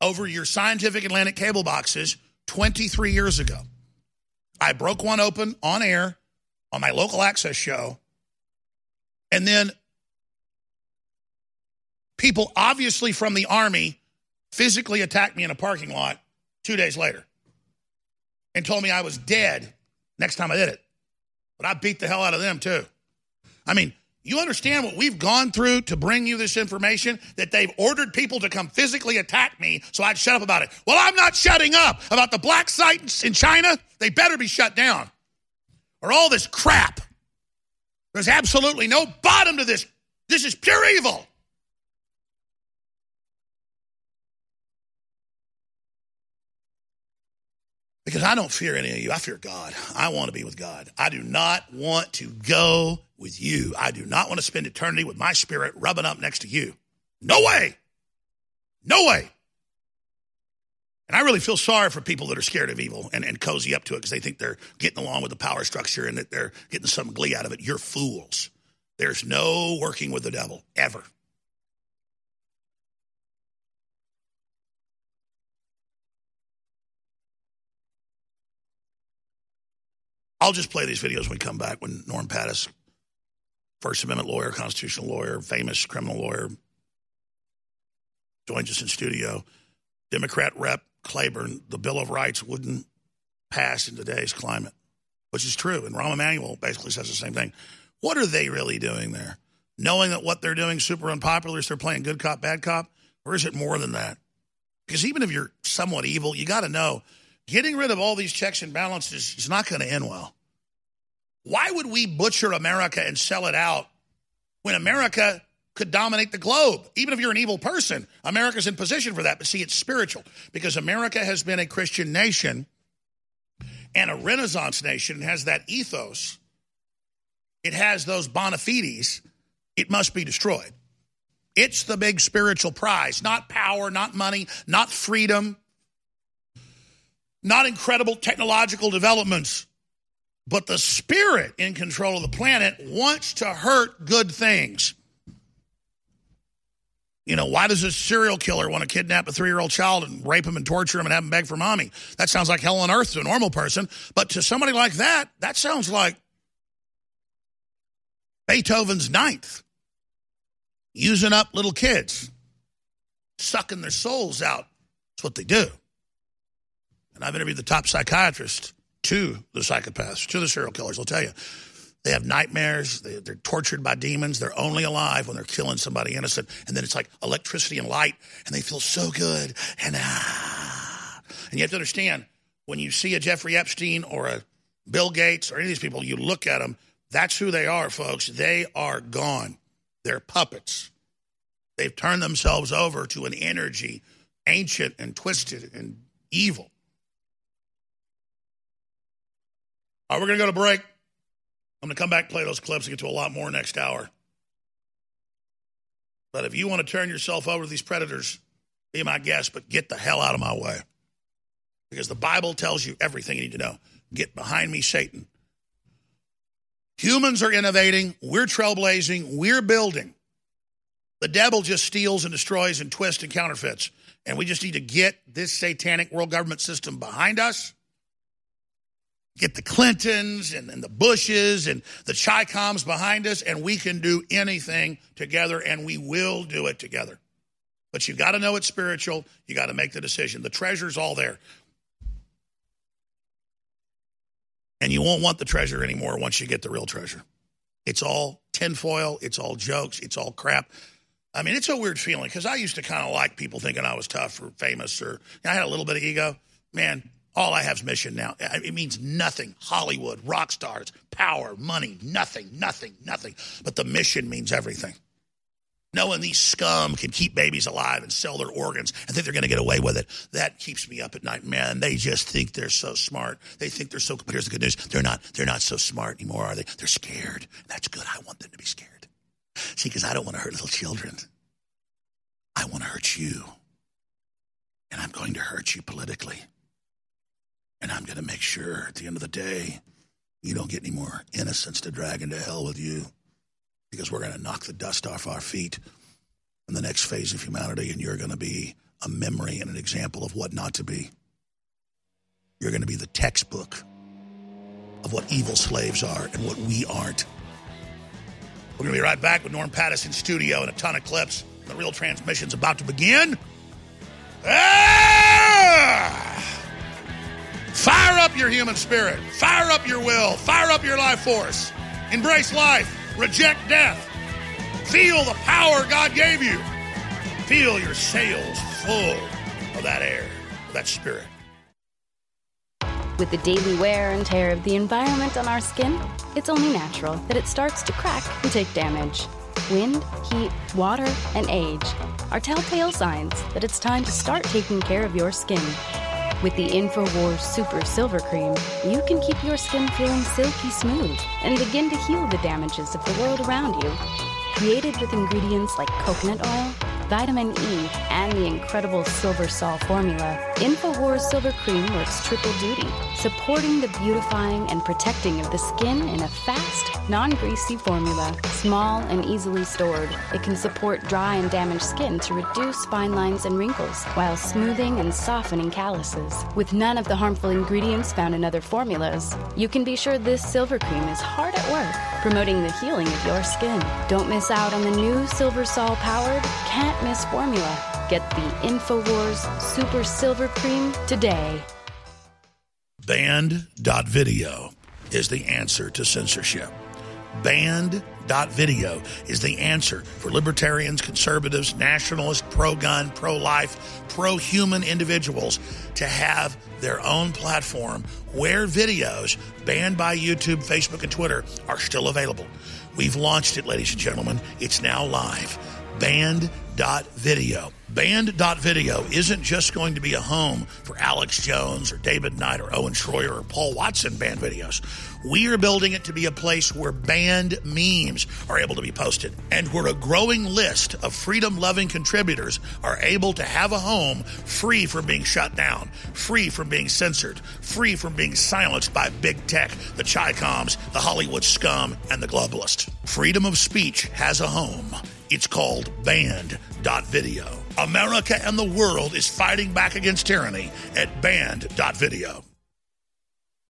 over your Scientific Atlanta cable boxes 23 years ago. I broke one open on air on my local access show. And then people, obviously from the Army, physically attacked me in a parking lot two days later and told me I was dead next time I did it. But I beat the hell out of them too. I mean, you understand what we've gone through to bring you this information? That they've ordered people to come physically attack me so I'd shut up about it. Well, I'm not shutting up about the black sites in China. They better be shut down. Or all this crap. There's absolutely no bottom to this. This is pure evil. Because I don't fear any of you. I fear God. I want to be with God. I do not want to go with you. I do not want to spend eternity with my spirit rubbing up next to you. No way. No way. And I really feel sorry for people that are scared of evil and, and cozy up to it because they think they're getting along with the power structure and that they're getting some glee out of it. You're fools. There's no working with the devil, ever. I'll just play these videos when we come back when Norm Pattis, First Amendment lawyer, constitutional lawyer, famous criminal lawyer, joins us in studio. Democrat Rep Clyburn, the Bill of Rights wouldn't pass in today's climate, which is true. And Rahm Emanuel basically says the same thing. What are they really doing there? Knowing that what they're doing super unpopular is they're playing good cop, bad cop? Or is it more than that? Because even if you're somewhat evil, you got to know getting rid of all these checks and balances is not going to end well. Why would we butcher America and sell it out when America could dominate the globe? Even if you're an evil person, America's in position for that. But see, it's spiritual because America has been a Christian nation and a Renaissance nation has that ethos it has those bona fides, it must be destroyed. It's the big spiritual prize, not power, not money, not freedom, not incredible technological developments, but the spirit in control of the planet wants to hurt good things. You know, why does a serial killer want to kidnap a three year old child and rape him and torture him and have him beg for mommy? That sounds like hell on earth to a normal person. But to somebody like that, that sounds like Beethoven's ninth, using up little kids, sucking their souls out. That's what they do. And I've interviewed the top psychiatrist to the psychopaths, to the serial killers. I'll tell you, they have nightmares. They, are tortured by demons. They're only alive when they're killing somebody innocent. And then it's like electricity and light, and they feel so good. And ah. And you have to understand when you see a Jeffrey Epstein or a Bill Gates or any of these people, you look at them, that's who they are, folks. They are gone. They're puppets. They've turned themselves over to an energy ancient and twisted and evil. All right, we're going to go to break. I'm going to come back, play those clips, and get to a lot more next hour. But if you want to turn yourself over to these predators, be my guest, but get the hell out of my way. Because the Bible tells you everything you need to know. Get behind me, Satan. Humans are innovating. We're trailblazing. We're building. The devil just steals and destroys and twists and counterfeits. And we just need to get this satanic world government system behind us get the Clintons and, and the Bushes and the Chicoms behind us, and we can do anything together, and we will do it together. But you've got to know it's spiritual. You got to make the decision. The treasure's all there. And you won't want the treasure anymore once you get the real treasure. It's all tinfoil, it's all jokes, it's all crap. I mean, it's a weird feeling because I used to kind of like people thinking I was tough or famous or I had a little bit of ego. Man, all I have is mission now. It means nothing. Hollywood, rock stars, power, money, nothing, nothing, nothing. But the mission means everything. Knowing these scum can keep babies alive and sell their organs and think they're going to get away with it, that keeps me up at night. Man, they just think they're so smart. They think they're so. But here's the good news: they're not. They're not so smart anymore, are they? They're scared. That's good. I want them to be scared. See, because I don't want to hurt little children. I want to hurt you, and I'm going to hurt you politically. And I'm going to make sure at the end of the day, you don't get any more innocents to drag into hell with you because we're going to knock the dust off our feet in the next phase of humanity, and you're going to be a memory and an example of what not to be. You're going to be the textbook of what evil slaves are and what we aren't. We're going to be right back with Norm Pattis in studio and a ton of clips. The real transmission's about to begin. Ah! Fire up your human spirit. Fire up your will. Fire up your life force. Embrace life. Reject death. Feel the power God gave you. Feel your sails full of that air, of that spirit. With the daily wear and tear of the environment on our skin, it's only natural that it starts to crack and take damage. Wind, heat, water, and age are telltale signs that it's time to start taking care of your skin. With the InfoWars Super Silver Cream, you can keep your skin feeling silky smooth and begin to heal the damages of the world around you. Created with ingredients like coconut oil, vitamin E, and the incredible Silver Sol formula, InfoWars Silver Cream works triple duty, supporting the beautifying and protecting of the skin in a fast, non greasy formula. Small and easily stored, it can support dry and damaged skin to reduce fine lines and wrinkles while smoothing and softening calluses. With none of the harmful ingredients found in other formulas, you can be sure this silver cream is hard at work, promoting the healing of your skin. Don't miss out on the new Silver Sol powered, can't miss formula. Get the InfoWars Super Silver Cream today. Banned.video is the answer to censorship. Banned.video is the answer for libertarians, conservatives, nationalists, pro gun, pro life, pro human individuals to have their own platform where videos banned by YouTube, Facebook, and Twitter are still available. We've launched it, ladies and gentlemen. It's now live Banned.video. Banned.video isn't just going to be a home for Alex Jones or David Knight or Owen Schroyer or Paul Watson banned videos. We are building it to be a place where banned memes are able to be posted and where a growing list of freedom loving contributors are able to have a home free from being shut down, free from being censored, free from being silenced by big tech, the Chicoms, the Hollywood scum, and the globalists. Freedom of speech has a home. It's called Banned.video. America and the world is fighting back against tyranny at Banned.video.